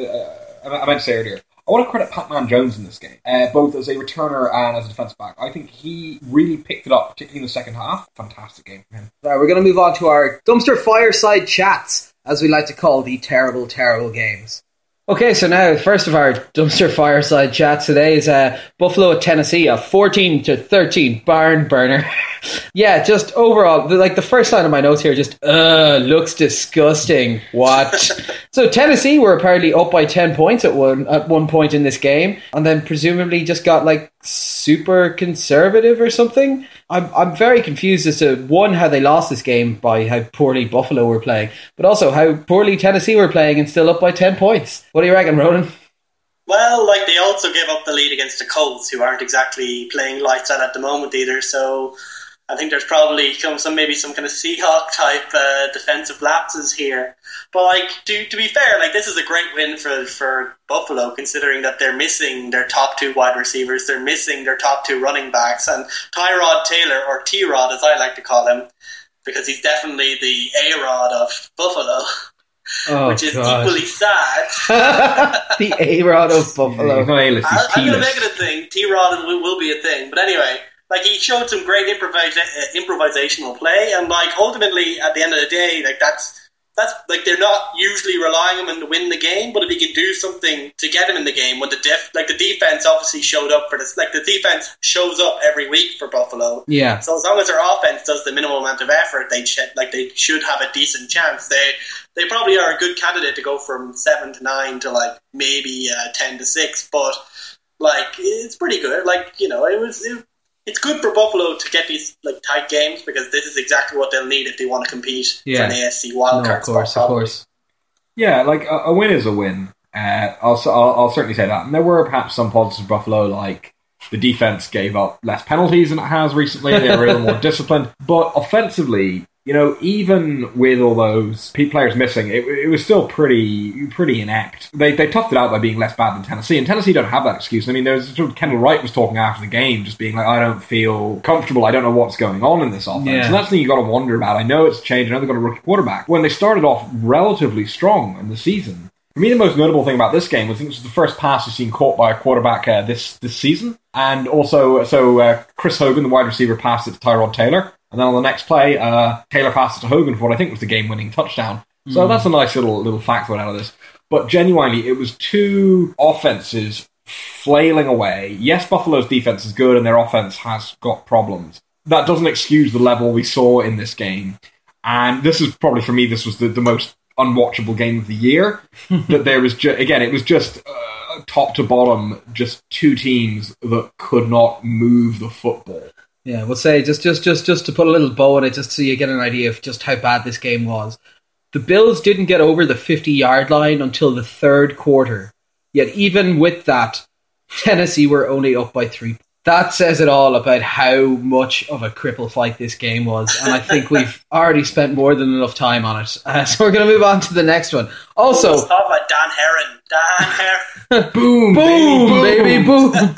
I, I, I meant to say earlier. I want to credit Pacman Jones in this game, uh, both as a returner and as a defensive back. I think he really picked it up, particularly in the second half. Fantastic game from him. Right, we're going to move on to our dumpster fireside chats, as we like to call the terrible, terrible games. Okay, so now the first of our dumpster fireside chats today is uh, Buffalo at Tennessee, a fourteen to thirteen barn burner. yeah, just overall, like the first line of my notes here, just uh, looks disgusting. What? so Tennessee were apparently up by ten points at one at one point in this game, and then presumably just got like super conservative or something. I'm I'm very confused as to one how they lost this game by how poorly Buffalo were playing, but also how poorly Tennessee were playing and still up by ten points. What do you reckon, Ronan? Well, like they also gave up the lead against the Colts, who aren't exactly playing lights out at the moment either. So I think there's probably some, some maybe some kind of Seahawk type uh, defensive lapses here. But like to to be fair, like this is a great win for for Buffalo, considering that they're missing their top two wide receivers, they're missing their top two running backs, and Tyrod Taylor or T Rod as I like to call him, because he's definitely the A Rod of Buffalo, Oh, which is equally sad. the A Rod of Buffalo. not A-list, I, I'm going to make it a thing. T Rod will, will be a thing. But anyway, like he showed some great improvisa- uh, improvisational play, and like ultimately at the end of the day, like that's that's like they're not usually relying on him to win the game, but if he can do something to get him in the game, when the def like the defense obviously showed up for this, like the defense shows up every week for Buffalo. Yeah. So as long as their offense does the minimal amount of effort, they like they should have a decent chance. They they probably are a good candidate to go from seven to nine to like maybe uh, ten to six, but like it's pretty good. Like you know, it was it, it's good for Buffalo to get these like tight games because this is exactly what they'll need if they want to compete Yeah. for an AFC No, wildcard of course, spot. of course. Yeah, like a, a win is a win. Uh, I'll, s- I'll, I'll certainly say that. And there were perhaps some positives for Buffalo, like the defense gave up less penalties than it has recently. They were a little more disciplined. But offensively, you know, even with all those players missing, it, it was still pretty pretty inept. They, they toughed it out by being less bad than Tennessee, and Tennessee don't have that excuse. I mean, there's sort of Kendall Wright was talking after the game, just being like, "I don't feel comfortable. I don't know what's going on in this offense." Yeah. And that's the thing you got to wonder about. I know it's changed. I know they've got a rookie quarterback. When they started off relatively strong in the season, for me, the most notable thing about this game was I think this was the first pass we've seen caught by a quarterback uh, this this season, and also so uh, Chris Hogan, the wide receiver, passed it to Tyrod Taylor, and then on the next play, uh, Taylor passed it to Hogan for what I think was the game-winning touchdown. So that's a nice little little fact out of this. But genuinely, it was two offenses flailing away. Yes, Buffalo's defense is good, and their offense has got problems. That doesn't excuse the level we saw in this game. And this is probably for me, this was the, the most unwatchable game of the year. that there was ju- again, it was just uh, top to bottom, just two teams that could not move the football. Yeah, we'll say just just just just to put a little bow on it, just so you get an idea of just how bad this game was. The Bills didn't get over the fifty-yard line until the third quarter. Yet even with that, Tennessee were only up by three. That says it all about how much of a cripple fight this game was, and I think we've already spent more than enough time on it. Uh, so we're going to move on to the next one. Also, Let's talk about Dan Herron. Dan Herron. Boom, boom, baby, boom.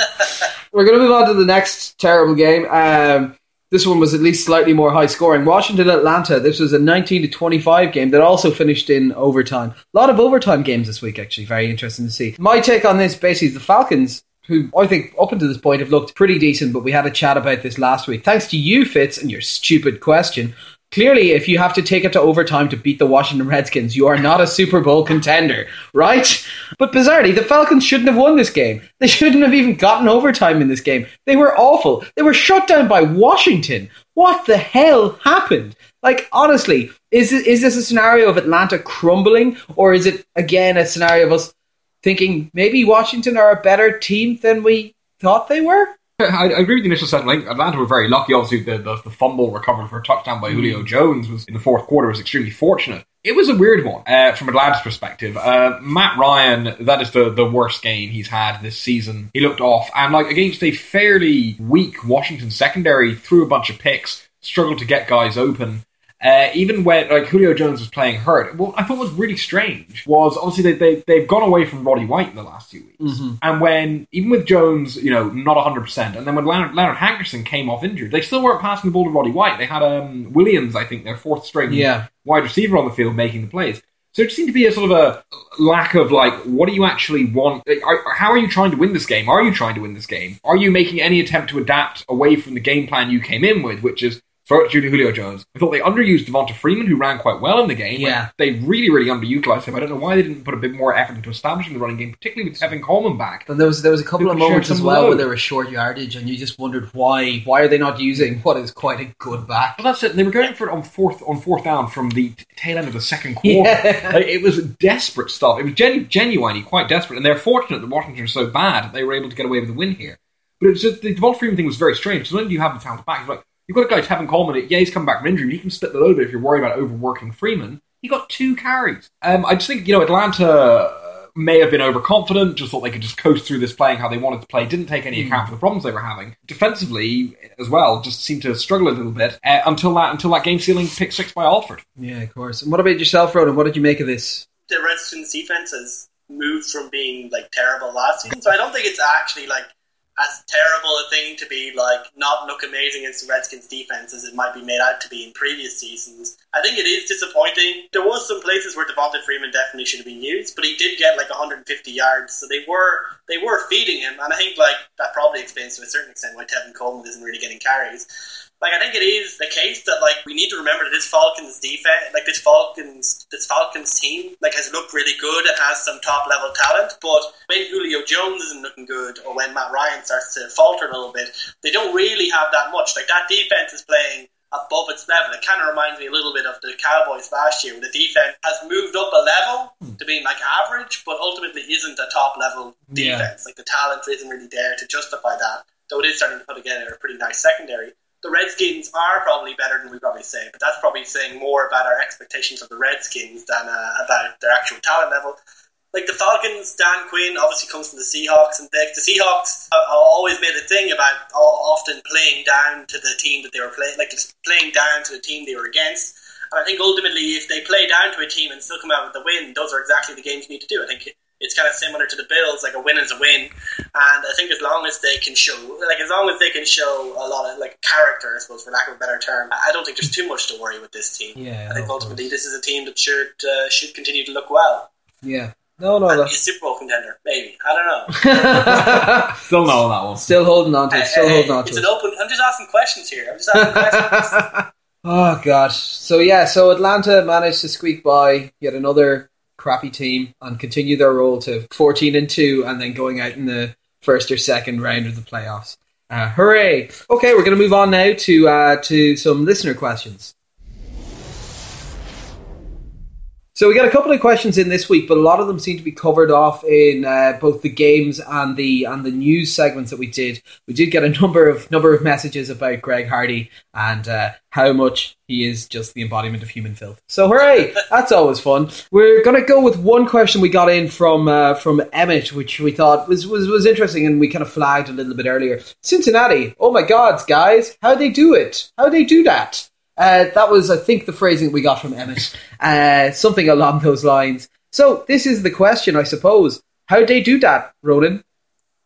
We're going to move on to the next terrible game. Um, this one was at least slightly more high scoring. Washington Atlanta. This was a 19 to 25 game that also finished in overtime. A lot of overtime games this week, actually. Very interesting to see. My take on this basically is the Falcons. Who I think up until this point have looked pretty decent, but we had a chat about this last week. Thanks to you, Fitz, and your stupid question. Clearly, if you have to take it to overtime to beat the Washington Redskins, you are not a Super Bowl contender, right? But bizarrely, the Falcons shouldn't have won this game. They shouldn't have even gotten overtime in this game. They were awful. They were shut down by Washington. What the hell happened? Like, honestly, is is this a scenario of Atlanta crumbling, or is it again a scenario of us thinking maybe Washington are a better team than we thought they were? I, I agree with the initial sentiment. Atlanta were very lucky. Obviously, the, the, the fumble recovered for a touchdown by Julio Jones was in the fourth quarter was extremely fortunate. It was a weird one uh, from Atlanta's perspective. Uh, Matt Ryan, that is the, the worst game he's had this season. He looked off, and like against a fairly weak Washington secondary, threw a bunch of picks, struggled to get guys open. Uh, even when like Julio Jones was playing hurt, what I thought was really strange was obviously they, they they've gone away from Roddy White in the last few weeks, and when even with Jones, you know, not hundred percent, and then when Leonard, Leonard Hankerson came off injured, they still weren't passing the ball to Roddy White. They had um, Williams, I think, their fourth string Yeah. wide receiver on the field making the plays. So it seemed to be a sort of a lack of like, what do you actually want? Like, are, how are you trying to win this game? Are you trying to win this game? Are you making any attempt to adapt away from the game plan you came in with, which is throw it to Julio Jones? I thought they underused Devonta Freeman, who ran quite well in the game. Yeah. They really, really underutilized him. I don't know why they didn't put a bit more effort into establishing the running game, particularly with Tevin Coleman back. And there was there was a couple of moments as well load. where there was short yardage, and you just wondered why why are they not using what is quite a good back? Well, that's it. They were going for it on fourth on fourth down from the tail end of the second quarter. Yeah. Like, it was desperate stuff. It was genu- genuinely quite desperate, and they're fortunate that Washington are so bad that they were able to get away with the win here. But it was just, the Devonta Freeman thing was very strange So when you have the talent back, like you've got a guy Tevin Coleman. Yeah, he's come back from injury. He can split the load, but if you're worried about overworking Freeman, he got two carries. Um, I just think you know Atlanta uh, may have been overconfident. Just thought they could just coast through this playing how they wanted to play. Didn't take any account for the problems they were having defensively as well. Just seemed to struggle a little bit uh, until that until that game sealing pick six by Alford. Yeah, of course. And what about yourself, Ronan? What did you make of this? the Redskins defense has moved from being like terrible last season. So I don't think it's actually like as terrible a thing to be like not look amazing against the Redskins defense as it might be made out to be in previous seasons. I think it is disappointing. There was some places where Devonta Freeman definitely should have been used, but he did get like 150 yards, so they were they were feeding him, and I think like that probably explains to a certain extent why Tevin Coleman isn't really getting carries. Like I think it is the case that like we need to remember that this Falcons defense, like this Falcons, this Falcons team, like has looked really good and has some top level talent. But when Julio Jones isn't looking good, or when Matt Ryan starts to falter a little bit, they don't really have that much. Like that defense is playing above its level. It kind of reminds me a little bit of the Cowboys last year, where the defense has moved up a level to being like average, but ultimately isn't a top level Yeah. defense. Like the talent isn't really there to justify that. Though it is starting to put together a pretty nice secondary. The Redskins are probably better than we probably say, but that's probably saying more about our expectations of the Redskins than uh, about their actual talent level. Like the Falcons, Dan Quinn obviously comes from the Seahawks, and the, the Seahawks always made a thing about often playing down to the team that they were playing, like just playing down to the team they were against. And I think ultimately, if they play down to a team and still come out with the win, those are exactly the games you need to do. I think it's kind of similar to the Bills, like a win is a win. And I think as long as they can show, like as long as they can show a lot of like character, I suppose, for lack of a better term, I don't think there's too much to worry with this team. Yeah, I think ultimately course. this is a team that should uh, should continue to look well Yeah. No, no, and no. be a Super Bowl contender, maybe. I don't know. Still no on that one. Still holding on to it. Still Hey, holding on to it's to an open. I'm just asking questions here. I'm just asking questions. Oh god. So yeah, so Atlanta managed to squeak by yet another crappy team and continue their role to 14 and 2 and then going out in the first or second round of the playoffs. Uh, hooray! Okay, we're going to move on now to uh, to some listener questions. So we got a couple of questions in this week, but a lot of them seem to be covered off in uh, both the games and the and the news segments that we did. We did get a number of number of messages about Greg Hardy and uh, how much he is just the embodiment of human filth. So hooray! That's always fun. We're gonna go with one question we got in from uh, from Emmett, which we thought was, was was interesting, and we kind of flagged a little bit earlier. Cincinnati, oh my God, guys, how do they do it? How do they do that? Uh, that was, I think, the phrasing we got from Emmett. Uh, something along those lines. So this is the question, I suppose. How'd they do that, Ronan?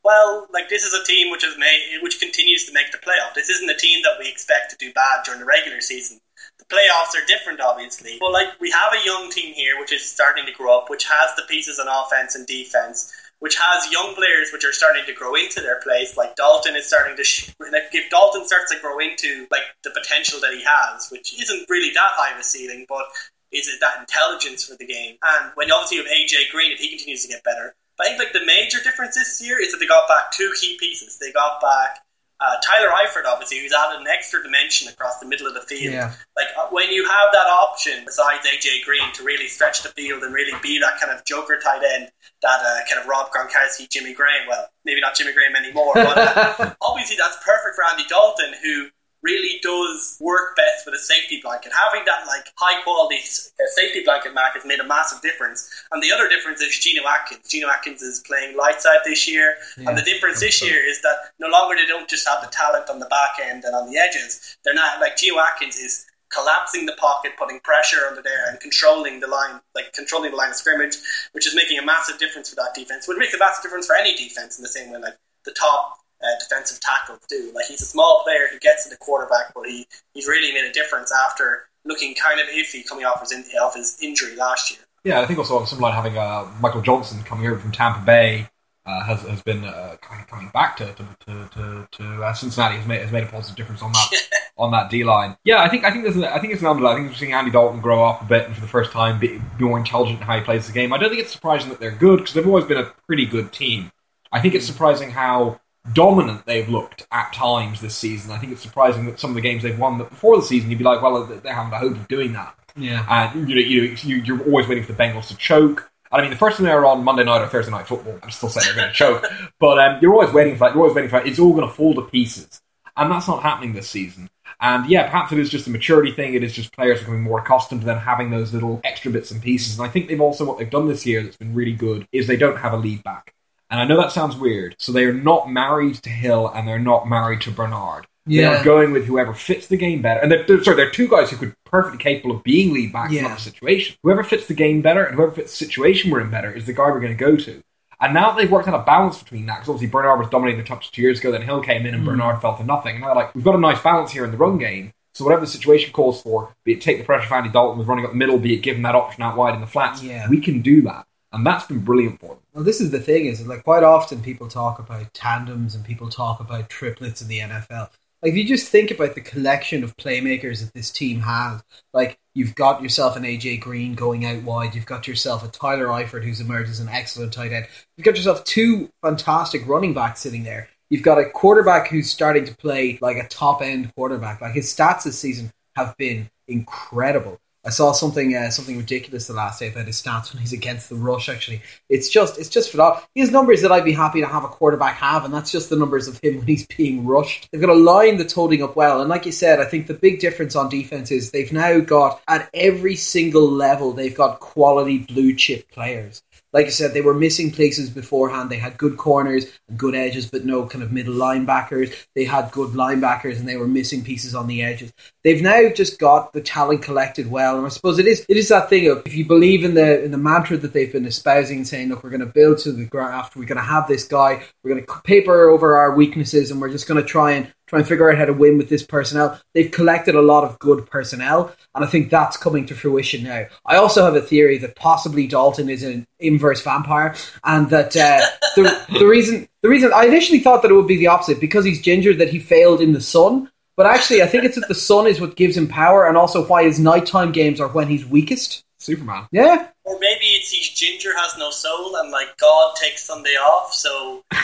Well, like this is a team which has made, which continues to make the playoff. This isn't a team that we expect to do bad during the regular season. The playoffs are different, obviously. But like we have a young team here, which is starting to grow up, which has the pieces on offense and defense. Which has young players which are starting to grow into their place. Like Dalton is starting to, sh- like if Dalton starts to grow into like the potential that he has, which isn't really that high of a ceiling, but is it that intelligence for the game? And when obviously you have AJ Green, if he continues to get better, but I think like the major difference this year is that they got back two key pieces. They got back uh, Tyler Eifert, obviously, who's added an extra dimension across the middle of the field. Yeah. Like uh, when you have that option besides AJ Green to really stretch the field and really be that kind of joker tight end that uh, kind of Rob Gronkowski, Jimmy Graham. Well, maybe not Jimmy Graham anymore, but uh, obviously that's perfect for Andy Dalton, who really does work best with a safety blanket. Having that like high quality uh, safety blanket mark has made a massive difference. And the other difference is Geno Atkins. Geno Atkins is playing lights out this year, Yeah, and the difference this year is that no longer they don't just have the talent on the back end and on the edges. They're not like Geno Atkins is collapsing the pocket, putting pressure under there, and controlling the line, like controlling the line of scrimmage, which is making a massive difference for that defense. Which makes a massive difference for any defense in the same way like the top uh, defensive tackles do. Like he's a small player who gets to the quarterback, but he, he's really made a difference after looking kind of iffy coming off his in, off his injury last year. Yeah, I think also on some line having uh, Michael Johnson coming over from Tampa Bay uh, has has been uh, kind of coming back to to to, to, uh, Cincinnati has made has made a positive difference on that on that D line. Yeah, I think I think there's I think it's an underline. I think we're seeing Andy Dalton grow up a bit and for the first time be, be more intelligent in how he plays the game. I don't think it's surprising that they're good because they've always been a pretty good team. I think it's surprising how dominant they've looked at times this season. I think it's surprising that some of the games they've won that before the season you'd be like, well, they haven't a hope of doing that. Yeah. And you know, you, you're always waiting for the Bengals to choke. And I mean, the first time they were on Monday night or Thursday night football, I'm still saying they're going to choke, but um, you're always waiting for that. You're always waiting for that. It's all going to fall to pieces, and that's not happening this season. And yeah, perhaps it is just a maturity thing. It is just players becoming more accustomed to then having those little extra bits and pieces. And I think they've also what they've done this year that's been really good is they don't have a lead back. And I know that sounds weird. So they are not married to Hill and they're not married to Bernard. They are going with whoever fits the game better. And they're, they're, sorry, they're two guys who could perfectly capable of being lead backs in Yeah. other situation. Whoever fits the game better and whoever fits the situation we're in better is the guy we're going to go to. And now that they've worked out a balance between that because obviously Bernard was dominating the touch two years ago, then Hill came in and mm. Bernard fell to nothing. And they're like, we've got a nice balance here in the run game. So whatever the situation calls for, be it take the pressure of Andy Dalton with running up the middle, be it give him that option out wide in the flats, Yeah. we can do that. And that's been brilliant for them. Well, this is the thing: is like quite often people talk about tandems and people talk about triplets in the NFL. Like if you just think about the collection of playmakers that this team has, like you've got yourself an AJ Green going out wide, you've got yourself a Tyler Eifert who's emerged as an excellent tight end, you've got yourself two fantastic running backs sitting there. You've got a quarterback who's starting to play like a top end quarterback. Like his stats this season have been incredible. I saw something uh, something ridiculous the last day about his stats when he's against the rush. Actually, it's just it's just phenomenal. He has numbers that I'd be happy to have a quarterback have, and that's just the numbers of him when he's being rushed. They've got a line that's holding up well, and like you said, I think the big difference on defense is they've now got at every single level they've got quality blue chip players. Like I said, they were missing places beforehand. They had good corners and good edges, but no kind of middle linebackers. They had good linebackers, and they were missing pieces on the edges. They've now just got the talent collected well, and I suppose it is it is that thing of if you believe in the in the mantra that they've been espousing and saying, look, we're going to build to the graft, we're going to have this guy, we're going to paper over our weaknesses, and we're just going to try and try and figure out how to win with this personnel. They've collected a lot of good personnel, and I think that's coming to fruition now. I also have a theory that possibly Dalton is an inverse vampire, and that uh, the the reason the reason I initially thought that it would be the opposite because he's ginger that he failed in the sun. But actually, I think it's that the sun is what gives him power, and also why his nighttime games are when he's weakest. Superman. Yeah, Or maybe it's he's ginger has no soul and like God takes Sunday off, so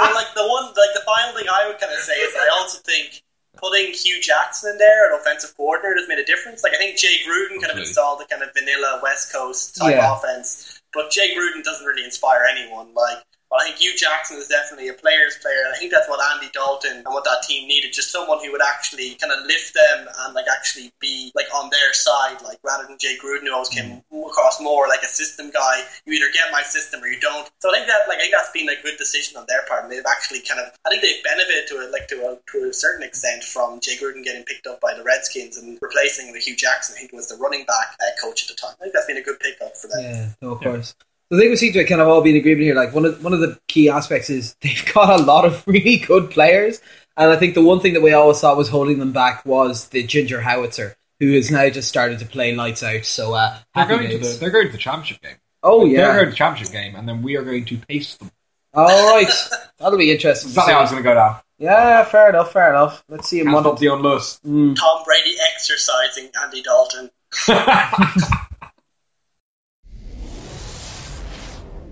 But like the one, like the final thing I would kind of say is I also think putting Hue Jackson in there, an offensive coordinator, has made a difference. Like I think Jay Gruden kind of installed a kind of vanilla West Coast type Yeah. offense, but Jay Gruden doesn't really inspire anyone. Like. But I think Hue Jackson is definitely a player's player, and I think that's what Andy Dalton and what that team needed. Just someone who would actually kind of lift them and like actually be like on their side, like rather than Jay Gruden, who always came across more like a system guy. You either get my system or you don't. So I think that like I think that's been a good decision on their part, and they've actually kind of I think they've benefited to it like to a to a certain extent from Jay Gruden getting picked up by the Redskins and replacing the Hue Jackson, who was the running back uh, coach at the time. I think that's been a good pickup for them. yeah, no, of course. The thing we seem to kind of all be in agreement here, like one of one of the key aspects is they've got a lot of really good players, and I think the one thing that we always thought was holding them back was the Ginger Howitzer, who has now just started to play lights out. So uh, They're happy going, to the, they're going to the championship game. Oh yeah. They're going to the championship game, and then we are going to pace them. All right. That'll be interesting. to Exactly how it's going to go down. Yeah, fair enough. Fair enough. Let's see him. Can't One stop Dion Lewis. Tom Brady exercising Andy Dalton.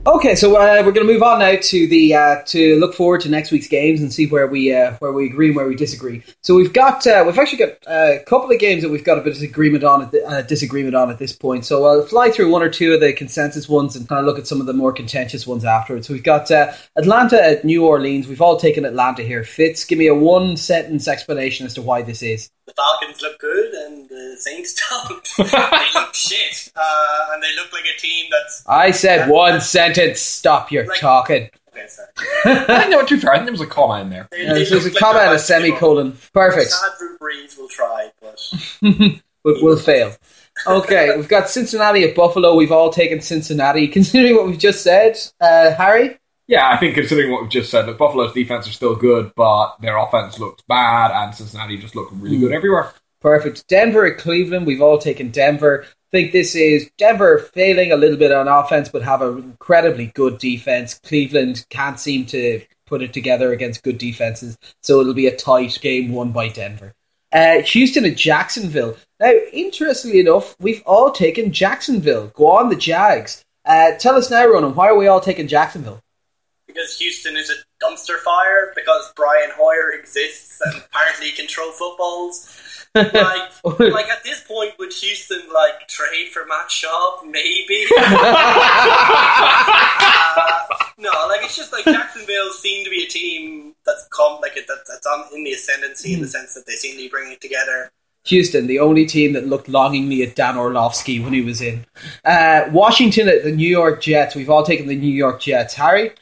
Okay, so uh, we're going to move on now to the uh, to look forward to next week's games and see where we uh, where we agree and where we disagree. So we've got uh, we've actually got a couple of games that we've got a bit of disagreement on at the, uh, disagreement on at this point. So I'll fly through one or two of the consensus ones and kind of look at some of the more contentious ones afterwards. So we've got uh, Atlanta at New Orleans. We've all taken Atlanta here. Fitz, give me a one sentence explanation as to why this is. The Falcons look good and the Saints don't. they look shit. Uh, and they look like a team that's. I said one sentence. Stop your Like- talking. Okay, sorry. I think they were too fair. I think there was a comma in there. They, Uh, they there's a like comma they're and a about to give up. semicolon. Perfect. Sad Drew Brees will try, but but will fail. Okay, we've got Cincinnati at Buffalo. We've all taken Cincinnati. Considering what we've just said, uh, Harry, Yeah, I think considering what we've just said, that Buffalo's defense is still good, but their offense looks bad, and Cincinnati just look really good everywhere. perfect. Denver at Cleveland. We've all taken Denver. think this is Denver failing a little bit on offense, but have an incredibly good defense. Cleveland can't seem to put it together against good defenses, so it'll be a tight game won by Denver. Uh, Houston and Jacksonville. Now, interestingly enough, we've all taken Jacksonville. Go on, the Jags. Uh, tell us now, Ronan, why are we all taking Jacksonville? Because Houston is a dumpster fire, because Brian Hoyer exists and apparently can throw footballs. Like, like at this point, would Houston like trade for Matt Schaub? Maybe. Uh, no, like it's just like Jacksonville seem to be a team that's come like it, that, that's on in the ascendancy in the sense that they seem to be bringing it together. Houston, the only team that looked longingly at Dan Orlovsky when he was in. Uh, Washington at the New York Jets. We've all taken the New York Jets. Harry?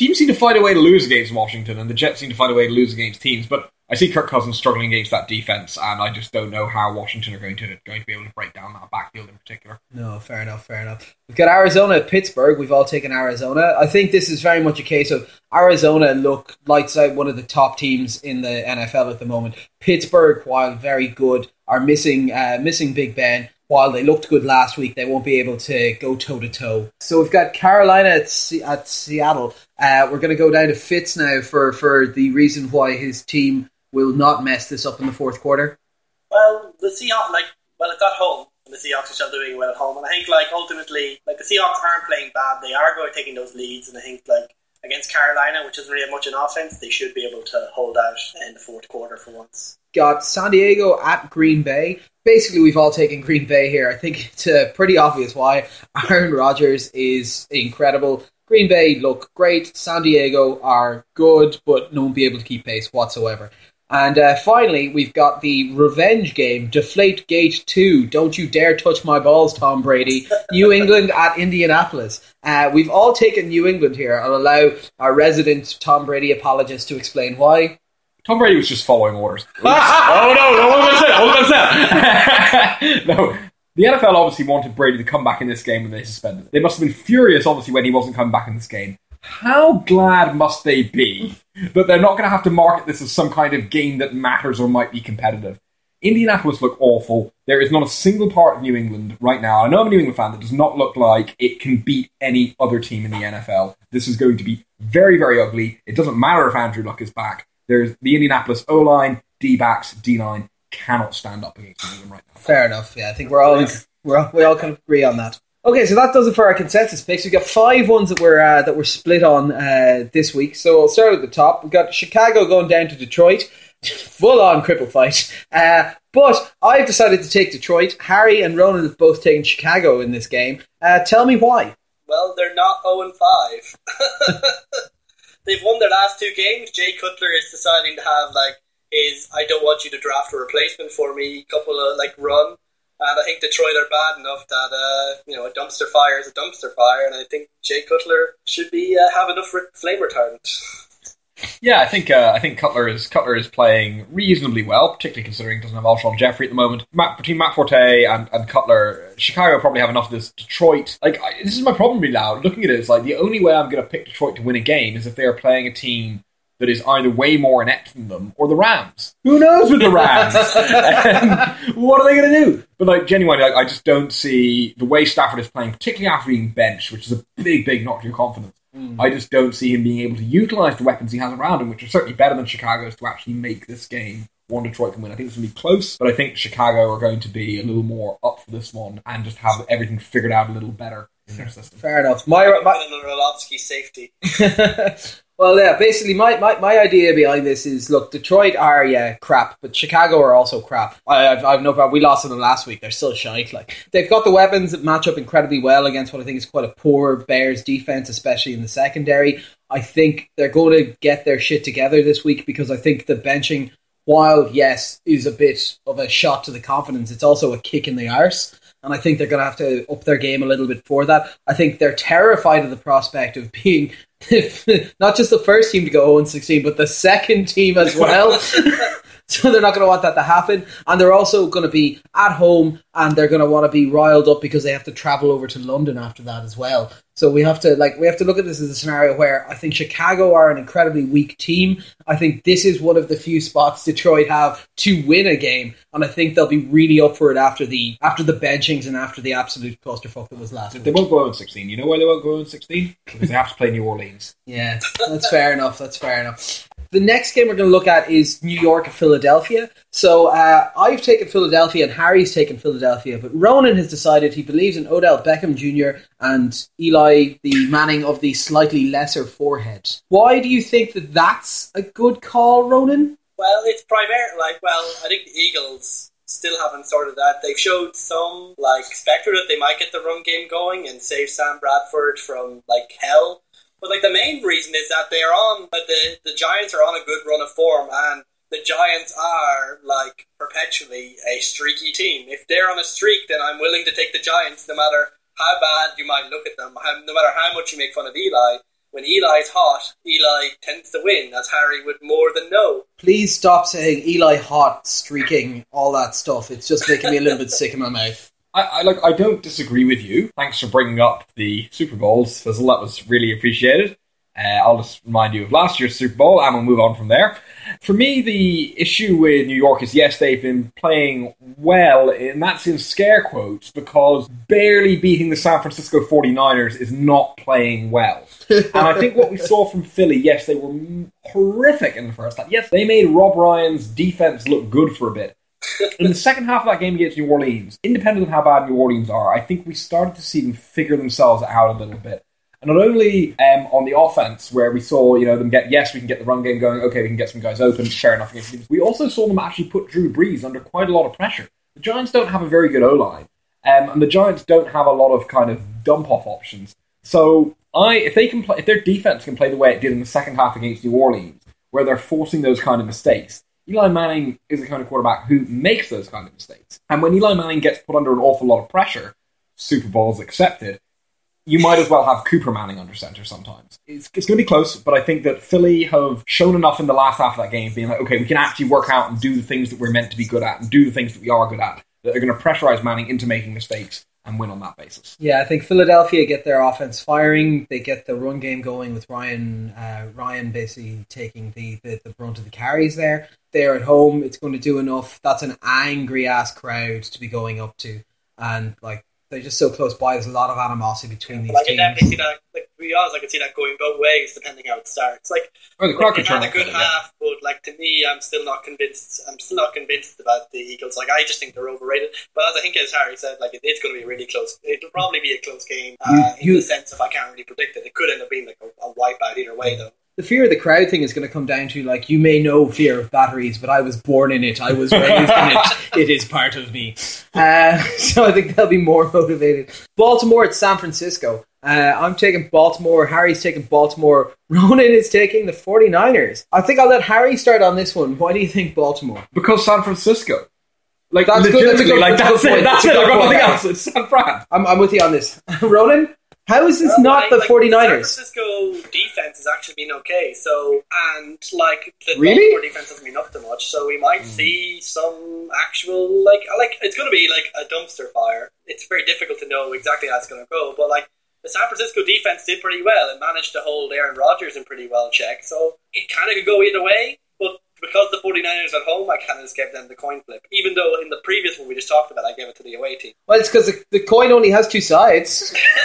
Teams seem to find a way to lose against Washington, and the Jets seem to find a way to lose against teams. But I see Kirk Cousins struggling against that defense, and I just don't know how Washington are going to going to be able to break down that backfield in particular. No, fair enough, fair enough. We've got Arizona at Pittsburgh. We've all taken Arizona. I think this is very much a case of Arizona look lights out one of the top teams in the NFL at the moment. Pittsburgh, while very good, are missing uh, missing Big Ben. While they looked good last week, they won't be able to go toe to toe. So we've got Carolina at, Se- at Seattle. Uh, we're going to go down to Fitz now for, for the reason why his team will not mess this up in the fourth quarter. Well, the Seahawks, like, well, it's at home, and the Seahawks are still doing well at home. And I think, like, ultimately, like, the Seahawks aren't playing bad. They are going taking those leads, and I think, like, against Carolina, which isn't really much in offense, they should be able to hold out in the fourth quarter for once. Got San Diego at Green Bay. Basically, we've all taken Green Bay here. I think it's uh, pretty obvious why. Aaron Rodgers is incredible. Green Bay look great. San Diego are good, but won't be able to keep pace whatsoever. And uh, finally, we've got the revenge game, Deflate Gate 2. Don't you dare touch my balls, Tom Brady. New England at Indianapolis. Uh, we've all taken New England here. I'll allow our resident Tom Brady apologist to explain why. Tom Brady was just following orders. oh no! No, what was I What was I No, the NFL obviously wanted Brady to come back in this game when they suspended. They must have been furious, obviously, when he wasn't coming back in this game. How glad must they be that they're not going to have to market this as some kind of game that matters or might be competitive? Indianapolis look awful. There is not a single part of New England right now. I know I'm a New England fan that does not look like it can beat any other team in the NFL. This is going to be very, very ugly. It doesn't matter if Andrew Luck is back. There's the Indianapolis O line, D backs, D line cannot stand up against New England right now. Fair enough. Yeah, I think we're all we're all, we all can agree on that. Okay, so that does it for our consensus picks. We've got five ones that we're uh, that we're split on uh, this week. So I'll start at the top. We've got Chicago going down to Detroit, full on cripple fight. Uh, but I've decided to take Detroit. Harry and Ronan have both taken Chicago in this game. Uh, tell me why. Well, they're not 0 and 5. They've won their last two games. Jay Cutler is deciding to have like his I don't want you to draft a replacement for me couple of like run. And I think Detroit are bad enough that uh, you know a dumpster fire is a dumpster fire, and I think Jay Cutler should be uh, have enough flame retardant. Yeah, I think uh, I think Cutler is Cutler is playing reasonably well, particularly considering he doesn't have Alshon Jeffery at the moment. Matt, between Matt Forte and, and Cutler, Chicago probably have enough of this. Detroit, like I, this is my problem really now. Looking at it, it's like the only way I'm going to pick Detroit to win a game is if they are playing a team that is either way more inept than them or the Rams. Who knows with the Rams? what are they going to do? But like genuinely, like, I just don't see the way Stafford is playing, particularly after being benched, which is a big, big knock to your confidence. Mm. I just don't see him being able to utilize the weapons he has around him, which are certainly better than Chicago's to actually make this game one Detroit can win. I think it's going to be close, but I think Chicago are going to be a little more up for this one and just have everything figured out a little better in their system. Fair enough. My, my Another safety. well, yeah. Basically, my, my, my idea behind this is: look, Detroit are yeah crap, but Chicago are also crap. I, I've, I've no problem. We lost to them last week. They're still shite. Like they've got the weapons that match up incredibly well against what I think is quite a poor Bears defense, especially in the secondary. I think they're going to get their shit together this week because I think the benching, while yes, is a bit of a shot to the confidence, it's also a kick in the arse. And I think they're going to have to up their game a little bit for that. I think they're terrified of the prospect of being not just the first team to go 0 16, but the second team as well. so they're not going to want that to happen. And they're also going to be at home and they're going to want to be riled up because they have to travel over to London after that as well. So we have to like we have to look at this as a scenario where I think Chicago are an incredibly weak team. I think this is one of the few spots Detroit have to win a game, and I think they'll be really up for it after the after the benchings and after the absolute clusterfuck that was last They week. won't go in 16. You know why they won't go in 16? Because they have to play New Orleans. Yeah, that's fair enough. That's fair enough. The next game we're going to look at is New York and Philadelphia. So uh, I've taken Philadelphia and Harry's taken Philadelphia, but Ronan has decided he believes in Odell Beckham Jr. and Eli, the Manning of the slightly lesser forehead. Why do you think that that's a good call, Ronan? Well, it's primarily like, well, I think the Eagles still haven't sorted that. They've showed some like specter that they might get the run game going and save Sam Bradford from like hell. But like the main reason is that they are on the the Giants are on a good run of form and the Giants are like perpetually a streaky team. If they're on a streak, then I'm willing to take the Giants no matter how bad you might look at them, no matter how much you make fun of Eli. When Eli's hot, Eli tends to win, as Harry would more than know. Please stop saying Eli hot, streaking, all that stuff. It's just making me a little bit sick in my mouth. I, I like. I don't disagree with you. Thanks for bringing up the Super Bowls, Fizzle. That was really appreciated. Uh, I'll just remind you of last year's Super Bowl, and we'll move on from there. For me, the issue with New York is yes, they've been playing well, and that's in scare quotes, because barely beating the San Francisco 49ers is not playing well. and I think what we saw from Philly, yes, they were horrific in the first half. Yes, they made Rob Ryan's defense look good for a bit. In the second half of that game against New Orleans, independent of how bad New Orleans are, I think we started to see them figure themselves out a little bit. And not only um, on the offense, where we saw you know them get yes, we can get the run game going. Okay, we can get some guys open. Fair enough. We also saw them actually put Drew Brees under quite a lot of pressure. The Giants don't have a very good O line, um, and the Giants don't have a lot of kind of dump off options. So I, if they can play, if their defense can play the way it did in the second half against New Orleans, where they're forcing those kind of mistakes, Eli Manning is the kind of quarterback who makes those kind of mistakes. And when Eli Manning gets put under an awful lot of pressure, Super Bowls accepted, you might as well have Cooper Manning under center sometimes. It's, it's going to be close, but I think that Philly have shown enough in the last half of that game, being like, okay, we can actually work out and do the things that we're meant to be good at and do the things that we are good at, that are going to pressurize Manning into making mistakes and win on that basis. Yeah, I think Philadelphia get their offense firing. They get the run game going with Ryan. Uh, Ryan basically taking the, the the brunt of the carries there. They're at home. It's going to do enough. That's an angry ass crowd to be going up to, and like they're just so close by. There's a lot of animosity between these But I can definitely see that. Like to be honest, I can see that going both ways depending how it starts. Like Or the crowd They've could turn had a off good Philly, yeah. half, but like to me, I'm still not convinced. I'm still not convinced about the Eagles. Like I just think they're overrated. But as I think as Harry said, like it, it's going to be really close. It'll probably be a close game uh, You- in you- the sense of I can't really predict it. It could end up being like a, a wipeout either way, though. The fear of the crowd thing is going to come down to like you may know fear of batteries, but I was born in it. I was raised in it. It is part of me. Uh, so I think they'll be more motivated. Baltimore at San Francisco. Uh, I'm taking Baltimore. Harry's taking Baltimore. Ronan is taking the 49ers. I think I'll let Harry start on this one. Why do you think Baltimore? Because San Francisco. Like, That's good, that's a good- like, that's that's, it. That's That's it. I've got nothing else. It's San Fran. I'm, I'm with you on this. Ronan, how is this Well, not like- the like, 49ers? San Francisco defense has actually been okay. So and like the Really? Baltimore defense hasn't been up to much. So we might hmm. see some actual like uh, like it's going to be like a dumpster fire. It's very difficult to know exactly how it's going to go, but like. the San Francisco defense did pretty well and managed to hold Aaron Rodgers in pretty well check. So it kind of could go either way. But because the 49ers at home, I kind of just gave them the coin flip. Even though in the previous one we just talked about, I gave it to the away team. Well, it's because the, the coin only has two sides.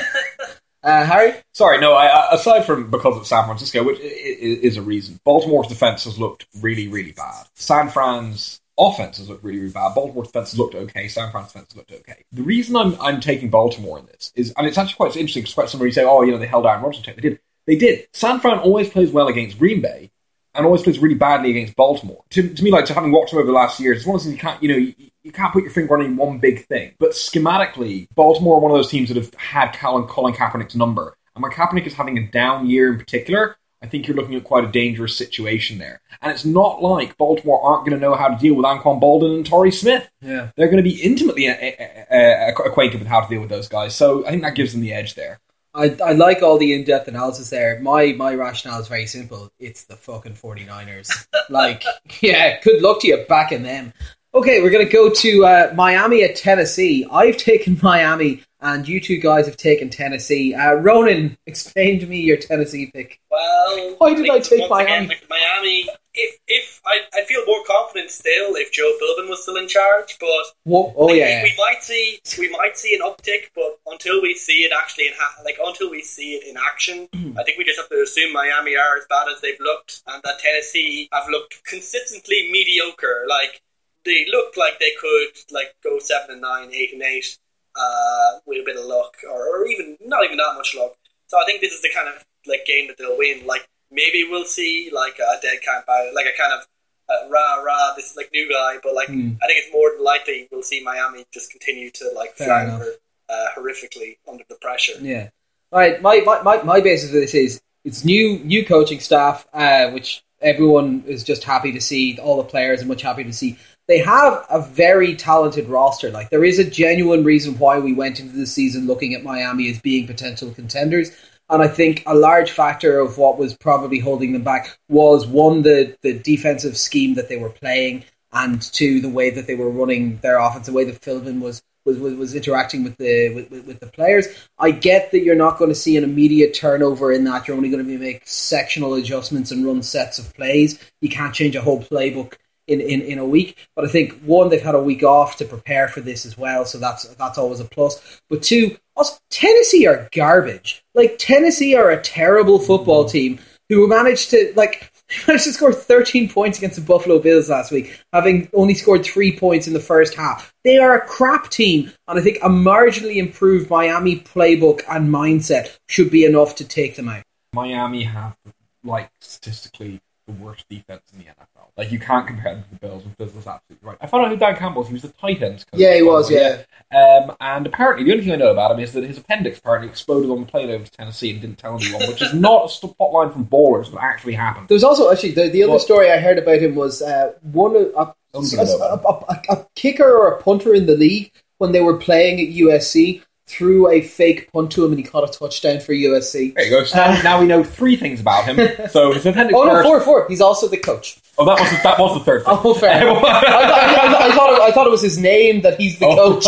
uh, Harry? Sorry, no. I, aside from because of San Francisco, which is a reason, Baltimore's defense has looked really, really bad. San Fran's offense has looked really, really bad. Baltimore's defense has looked okay. San Fran's defense has looked okay. The reason I'm I'm taking Baltimore in this is, and it's actually quite interesting because quite somebody say, oh, you know, they held Aaron Rodgers. They did. They did. San Fran always plays well against Green Bay, and always plays really badly against Baltimore. To, to me, like to having watched them over the last years, it's one of those things you can't, you know, you, you, can't put your finger on any one big thing. But schematically, Baltimore are one of those teams that have had Colin, Colin Kaepernick's number. And when Kaepernick is having a down year in particular, I think you're looking at quite a dangerous situation there. And it's not like Baltimore aren't going to know how to deal with Anquan Boldin and Torrey Smith. Yeah. They're going to be intimately acquainted with how to deal with those guys. So I think that gives them the edge there. I, I like all the in depth analysis there. My my rationale is very simple. It's the fucking 49ers. like, yeah, good luck to you backing them. Okay, we're going to go to uh, Miami at Tennessee. I've taken Miami, and you two guys have taken Tennessee. Uh, Ronan, explain to me your Tennessee pick. Well, why did I, take Miami? Again, Miami if if I I feel more confident still if Joe Philbin was still in charge, but Whoa, oh yeah, we, we, might see we might see an uptick, but until we see it actually in ha- like until we see it in action, I think we just have to assume Miami are as bad as they've looked, and that Tennessee have looked consistently mediocre. Like they looked like they could like go seven and nine, eight and eight, uh, with a bit of luck, or, or even not even that much luck. So I think this is the kind of like game that they'll win. Like maybe we'll see like a dead camp out, like a kind of uh, rah rah, this is like new guy. But like, mm. I think it's more than likely we'll see Miami just continue to like flounder uh, horrifically under the pressure. Yeah. All right. My, my, my, my basis for this is it's new new coaching staff, uh, which everyone is just happy to see. All the players are much happy to see. They have a very talented roster. Like there is a genuine reason why we went into the season looking at Miami as being potential contenders. And I think a large factor of what was probably holding them back was one, the, the defensive scheme that they were playing, and two, the way that they were running their offense, the way that Philbin was was, was, was interacting with the with, with, the players. I get that you're not going to see an immediate turnover in that. You're only going to be make sectional adjustments and run sets of plays. You can't change a whole playbook in, in, in a week. But I think one, they've had a week off to prepare for this as well, so that's that's always a plus. But two, also Tennessee are garbage. Like Tennessee are a terrible football mm-hmm. team who managed to like managed to score 13 points against the Buffalo Bills last week, having only scored three points in the first half. They are a crap team, and I think a marginally improved Miami playbook and mindset should be enough to take them out. Miami have like statistically the worst defense in the NFL. Like you can't compare them to the Bills, and Bills was absolutely right. I found out who Dan Campbell was. He was the tight ends coach. Yeah, he was. Yeah. Um, and apparently, the only thing I know about him is that his appendix apparently exploded on the plane over to Tennessee and didn't tell anyone, which is not a spot line from ballers, but actually happened. There's also actually the, the other but, story I heard about him was uh, one a, a, a, a kicker or a punter in the league when they were playing at USC threw a fake punt to him and he caught a touchdown for USC. There you go. So now, now we know three things about him. So his appendix. oh no, four, four. He's also the coach. Oh, that was the, that was the third. Thing. Oh, fair. I, I, I, I, thought it, I thought it was his name that he's the oh, coach.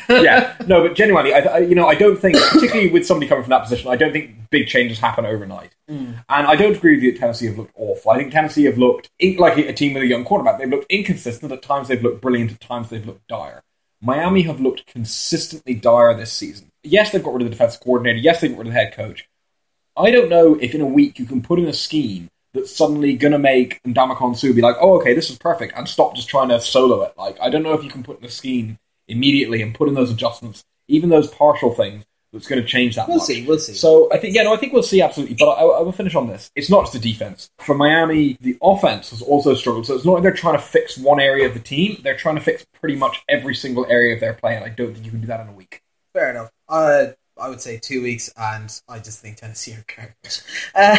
yeah, no, but genuinely, I, you know, I don't think, particularly with somebody coming from that position, I don't think big changes happen overnight. Mm. And I don't agree with you that Tennessee have looked awful. I think Tennessee have looked in, like a team with a young quarterback. They've looked inconsistent. At times, they've looked brilliant. At times, they've looked dire. Miami have looked consistently dire this season. Yes, they've got rid of the defensive coordinator. Yes, they've got rid of the head coach. I don't know if in a week you can put in a scheme that's suddenly going to make Ndamukong Suh be like, oh, okay, this is perfect, and stop just trying to solo it. Like, I don't know if you can put in a scheme immediately and put in those adjustments, even those partial things, that's going to change that we'll much. see, we'll see. So I think, yeah, no, I think we'll see absolutely. But I, I, will finish on this. It's not just the defense. For Miami, the offense has also struggled. So it's not like they're trying to fix one area of the team. They're trying to fix pretty much every single area of their play, and I don't think you can do that in a week. Fair enough. Uh, I would say two weeks, and I just think Tennessee are garbage. Uh,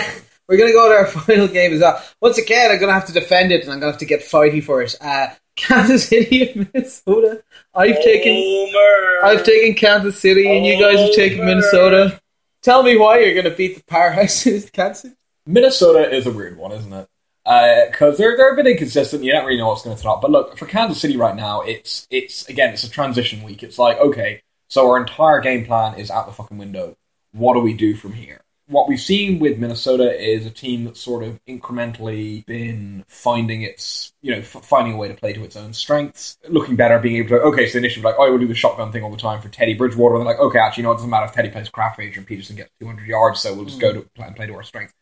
we're going to go to our final game as well. Once again, I'm going to have to defend it, and I'm going to have to get fighty for it. Uh, Kansas City and Minnesota. I've taken I've taken Kansas City, and you guys have taken Minnesota. Tell me why you're going to beat the powerhouse Kansas. Minnesota is a weird one, isn't it? Because uh, they're they're a bit inconsistent. You don't really know what's going to turn up. But look, for Kansas City right now, it's it's again it's a transition week. It's like okay, so our entire game plan is out the fucking window. what do we do from here? What we've seen with Minnesota is a team that's sort of incrementally been finding its, you know, f- finding a way to play to its own strengths, looking better, being able to, okay, so initially like, oh, we'll do the shotgun thing all the time for Teddy Bridgewater, and then like, okay, actually, you know, it doesn't matter if Teddy plays crap for Adrian Peterson gets 200 yards, so we'll just go hmm. to play and play to our strengths.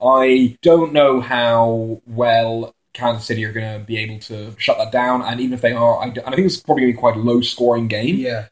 I don't know how well Kansas City are going to be able to shut that down, and even if they are, I, d- and I think it's probably going to be quite a low scoring game. Yeah.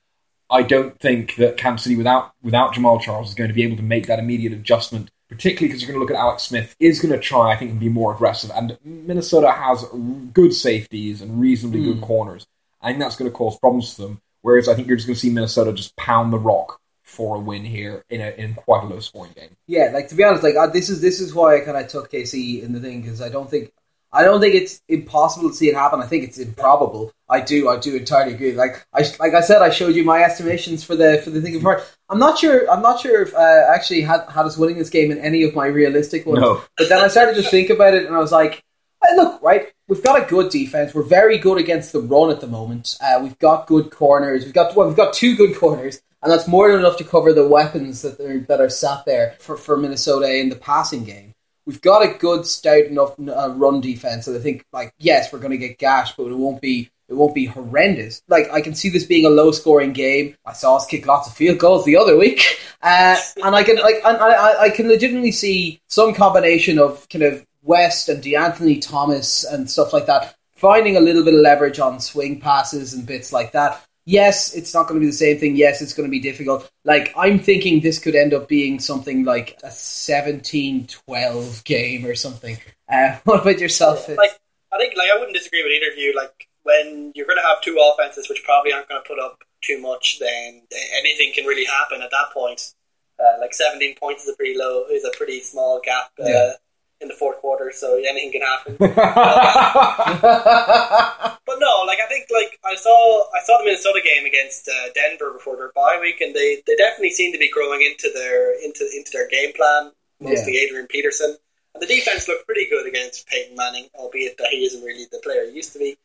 I don't think that Kansas City without without Jamaal Charles is going to be able to make that immediate adjustment, particularly because you're going to look at Alex Smith is going to try, I think, and be more aggressive. And Minnesota has good safeties and reasonably good corners. I think that's going to cause problems for them. Whereas I think you're just going to see Minnesota just pound the rock for a win here in a in quite a low scoring game. Yeah, like to be honest, like uh, this is this is why I kind of took KC in the thing because I don't think I don't think it's impossible to see it happen. I think it's improbable. I do, I do entirely agree. Like I like I said, I showed you my estimations for the for the thing heart. I'm not sure. I'm not sure if uh, I actually had had us winning this game in any of my realistic ones. No. But then I started to think about it, and I was like, hey, look, right, we've got a good defense. We're very good against the run at the moment. Uh, we've got good corners. We've got well, we've got two good corners, and that's more than enough to cover the weapons that are that are sat there for, for Minnesota in the passing game. We've got a good, stout enough uh, run defense, and I think, like, yes, we're going to get gashed, but it won't be it won't be horrendous. Like I can see this being a low scoring game. I saw us kick lots of field goals the other week, uh, and I can like I, I can legitimately see some combination of kind of West and DeAnthony Thomas and stuff like that finding a little bit of leverage on swing passes and bits like that. Yes, it's not going to be the same thing. Yes, it's going to be difficult. Like, I'm thinking this could end up being something like a 17 12 game or something. Uh, what about yourself? Like, I think, like, I wouldn't disagree with either of you. Like, when you're going to have two offenses which probably aren't going to put up too much, then anything can really happen at that point. Uh, like 17 points is a pretty low, is a pretty small gap uh, Yeah. In the fourth quarter, so anything can happen. But no, like I think like I saw I saw the Minnesota game against uh, Denver before their bye week, and they, they definitely seem to be growing into their into into their game plan. Mostly Adrian Peterson, and the defense looked pretty good against Peyton Manning, albeit that he isn't really the player he used to be.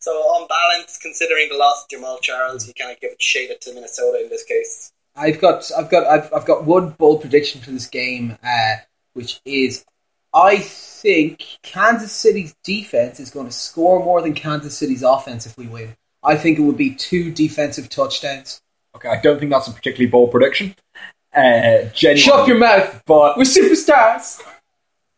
So on balance, considering the loss of Jamaal Charles, you kind of give it shade it to Minnesota in this case. I've got, I've got, I've, I've got one bold prediction for this game, uh, which is, I think Kansas City's defense is going to score more than Kansas City's offense if we win. I think it would be two defensive touchdowns. Okay, I don't think that's a particularly bold prediction. Uh, genuinely. Shut your mouth. But We're superstars.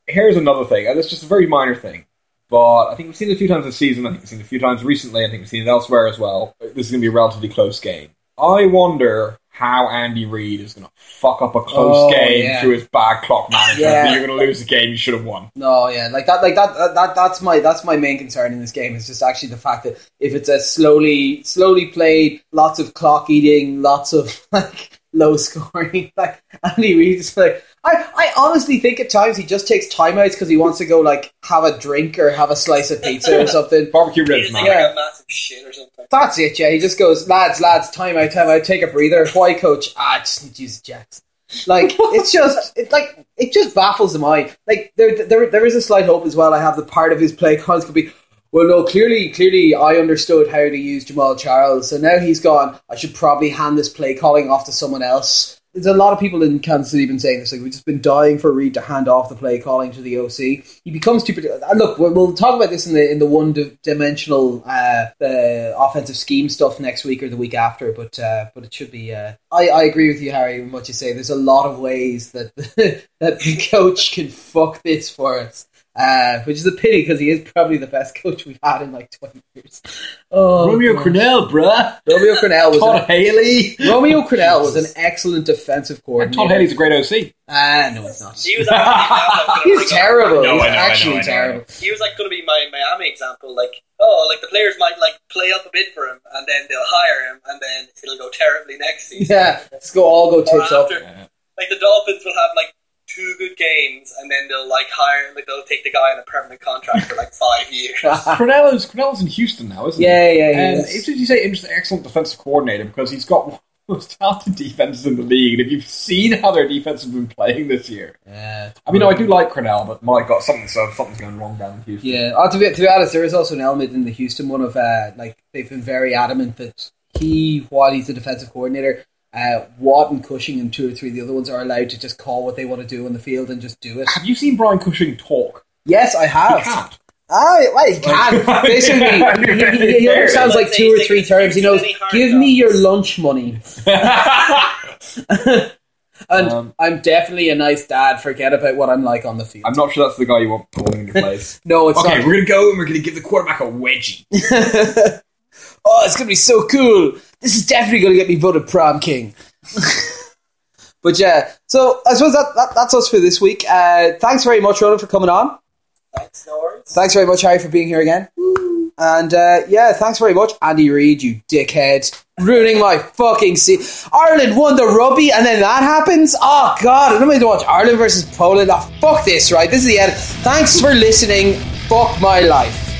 here's another thing, and it's just a very minor thing. But I think we've seen it a few times this season. I think we've seen it a few times recently. I think we've seen it elsewhere as well. This is going to be a relatively close game. I wonder how Andy Reid is going to fuck up a close Oh, game yeah. through his bad clock management. Yeah. You're going to lose a game you should have won. No, yeah, like that, like that, that, that. That's my that's my main concern in this game. Is just actually the fact that if it's a slowly, slowly played, lots of clock eating, lots of like low scoring, like Andy Reid is like. I, I honestly think at times he just takes timeouts because he wants to go like have a drink or have a slice of pizza or something. Barbecue ribs, man. Yeah. a massive shit or something. That's it, yeah. He just goes, lads, lads, time out, time out, take a breather. Why, coach? Ah, just need to use the jacks. Like it's just, it like it just baffles the mind. Like there, there, there is a slight hope as well. I have the part of his play cards could be. Well, no, clearly, clearly, I understood how to use Jamaal Charles, so now he's gone. I should probably hand this play calling off to someone else. There's a lot of people in Kansas City been saying this. Like we've just been dying for Reid to hand off the play calling to the OC. He becomes too. partic- look, we'll, talk about this in the in the one di- dimensional uh, the offensive scheme stuff next week or the week after. But uh, but it should be. Uh, I I agree with you, Harry. In what you say, there's a lot of ways that that the coach can fuck this for us. Uh, which is a pity because he is probably the best coach we've had in like 20 years. Oh, Romeo God. Crennel, bruh. Romeo Crennel was Todd an, Haley. Romeo Crennel was an excellent defensive coordinator. Todd Haley's a great OC. Ah, no, it's not. He was actually He's terrible. I know, He's I know, I know, actually I know. terrible. he was like going to be my Miami example. Like, oh, like the players might like play up a bit for him, and then they'll hire him, and then it'll go terribly next season. Yeah, let's go all go Or tits up. like the Dolphins will have like two good games, and then they'll like hire, like they'll take the guy on a permanent contract for like five years. Crennel is Crennel's in Houston now, isn't he? Yeah, yeah, yeah. And it's as you say, interesting, excellent defensive coordinator because he's got one of the most talented defenses in the league. And if you've seen how their defense has been playing this year, Yeah, I mean, I do like Crennel, but my God, something so something's going wrong down in Houston. yeah. Oh, to, be, to be honest, there is also an element in the Houston one of uh, like they've been very adamant that he, while he's the defensive coordinator, uh, Watt and Cushing and two or three of the other ones are allowed to just call what they want to do on the field and just do it. Have you seen Brian Cushing talk? Yes, I have. He can't. Ah, well, he can. Basically, he, he, he understands like two or three terms. He knows, give me your lunch money. and Um, I'm definitely a nice dad. Forget about what I'm like on the field. I'm not sure that's the guy you want calling into place. no, it's okay, not. we're gonna go and we're gonna give the quarterback a wedgie. Oh, it's gonna be so cool. This is definitely gonna get me voted prom king. but yeah, so I suppose that, that that's us for this week. Uh, thanks very much, Ronan, for coming on. Thanks, no worries. Thanks very much, Harry, for being here again. And uh, yeah, thanks very much, Andy Reid, you dickhead, ruining my fucking seat. Ireland won the rugby, and then that happens. Oh god, I don't need to watch Ireland versus Poland. Oh, fuck this, right? This is the end. Thanks for listening. Fuck my life.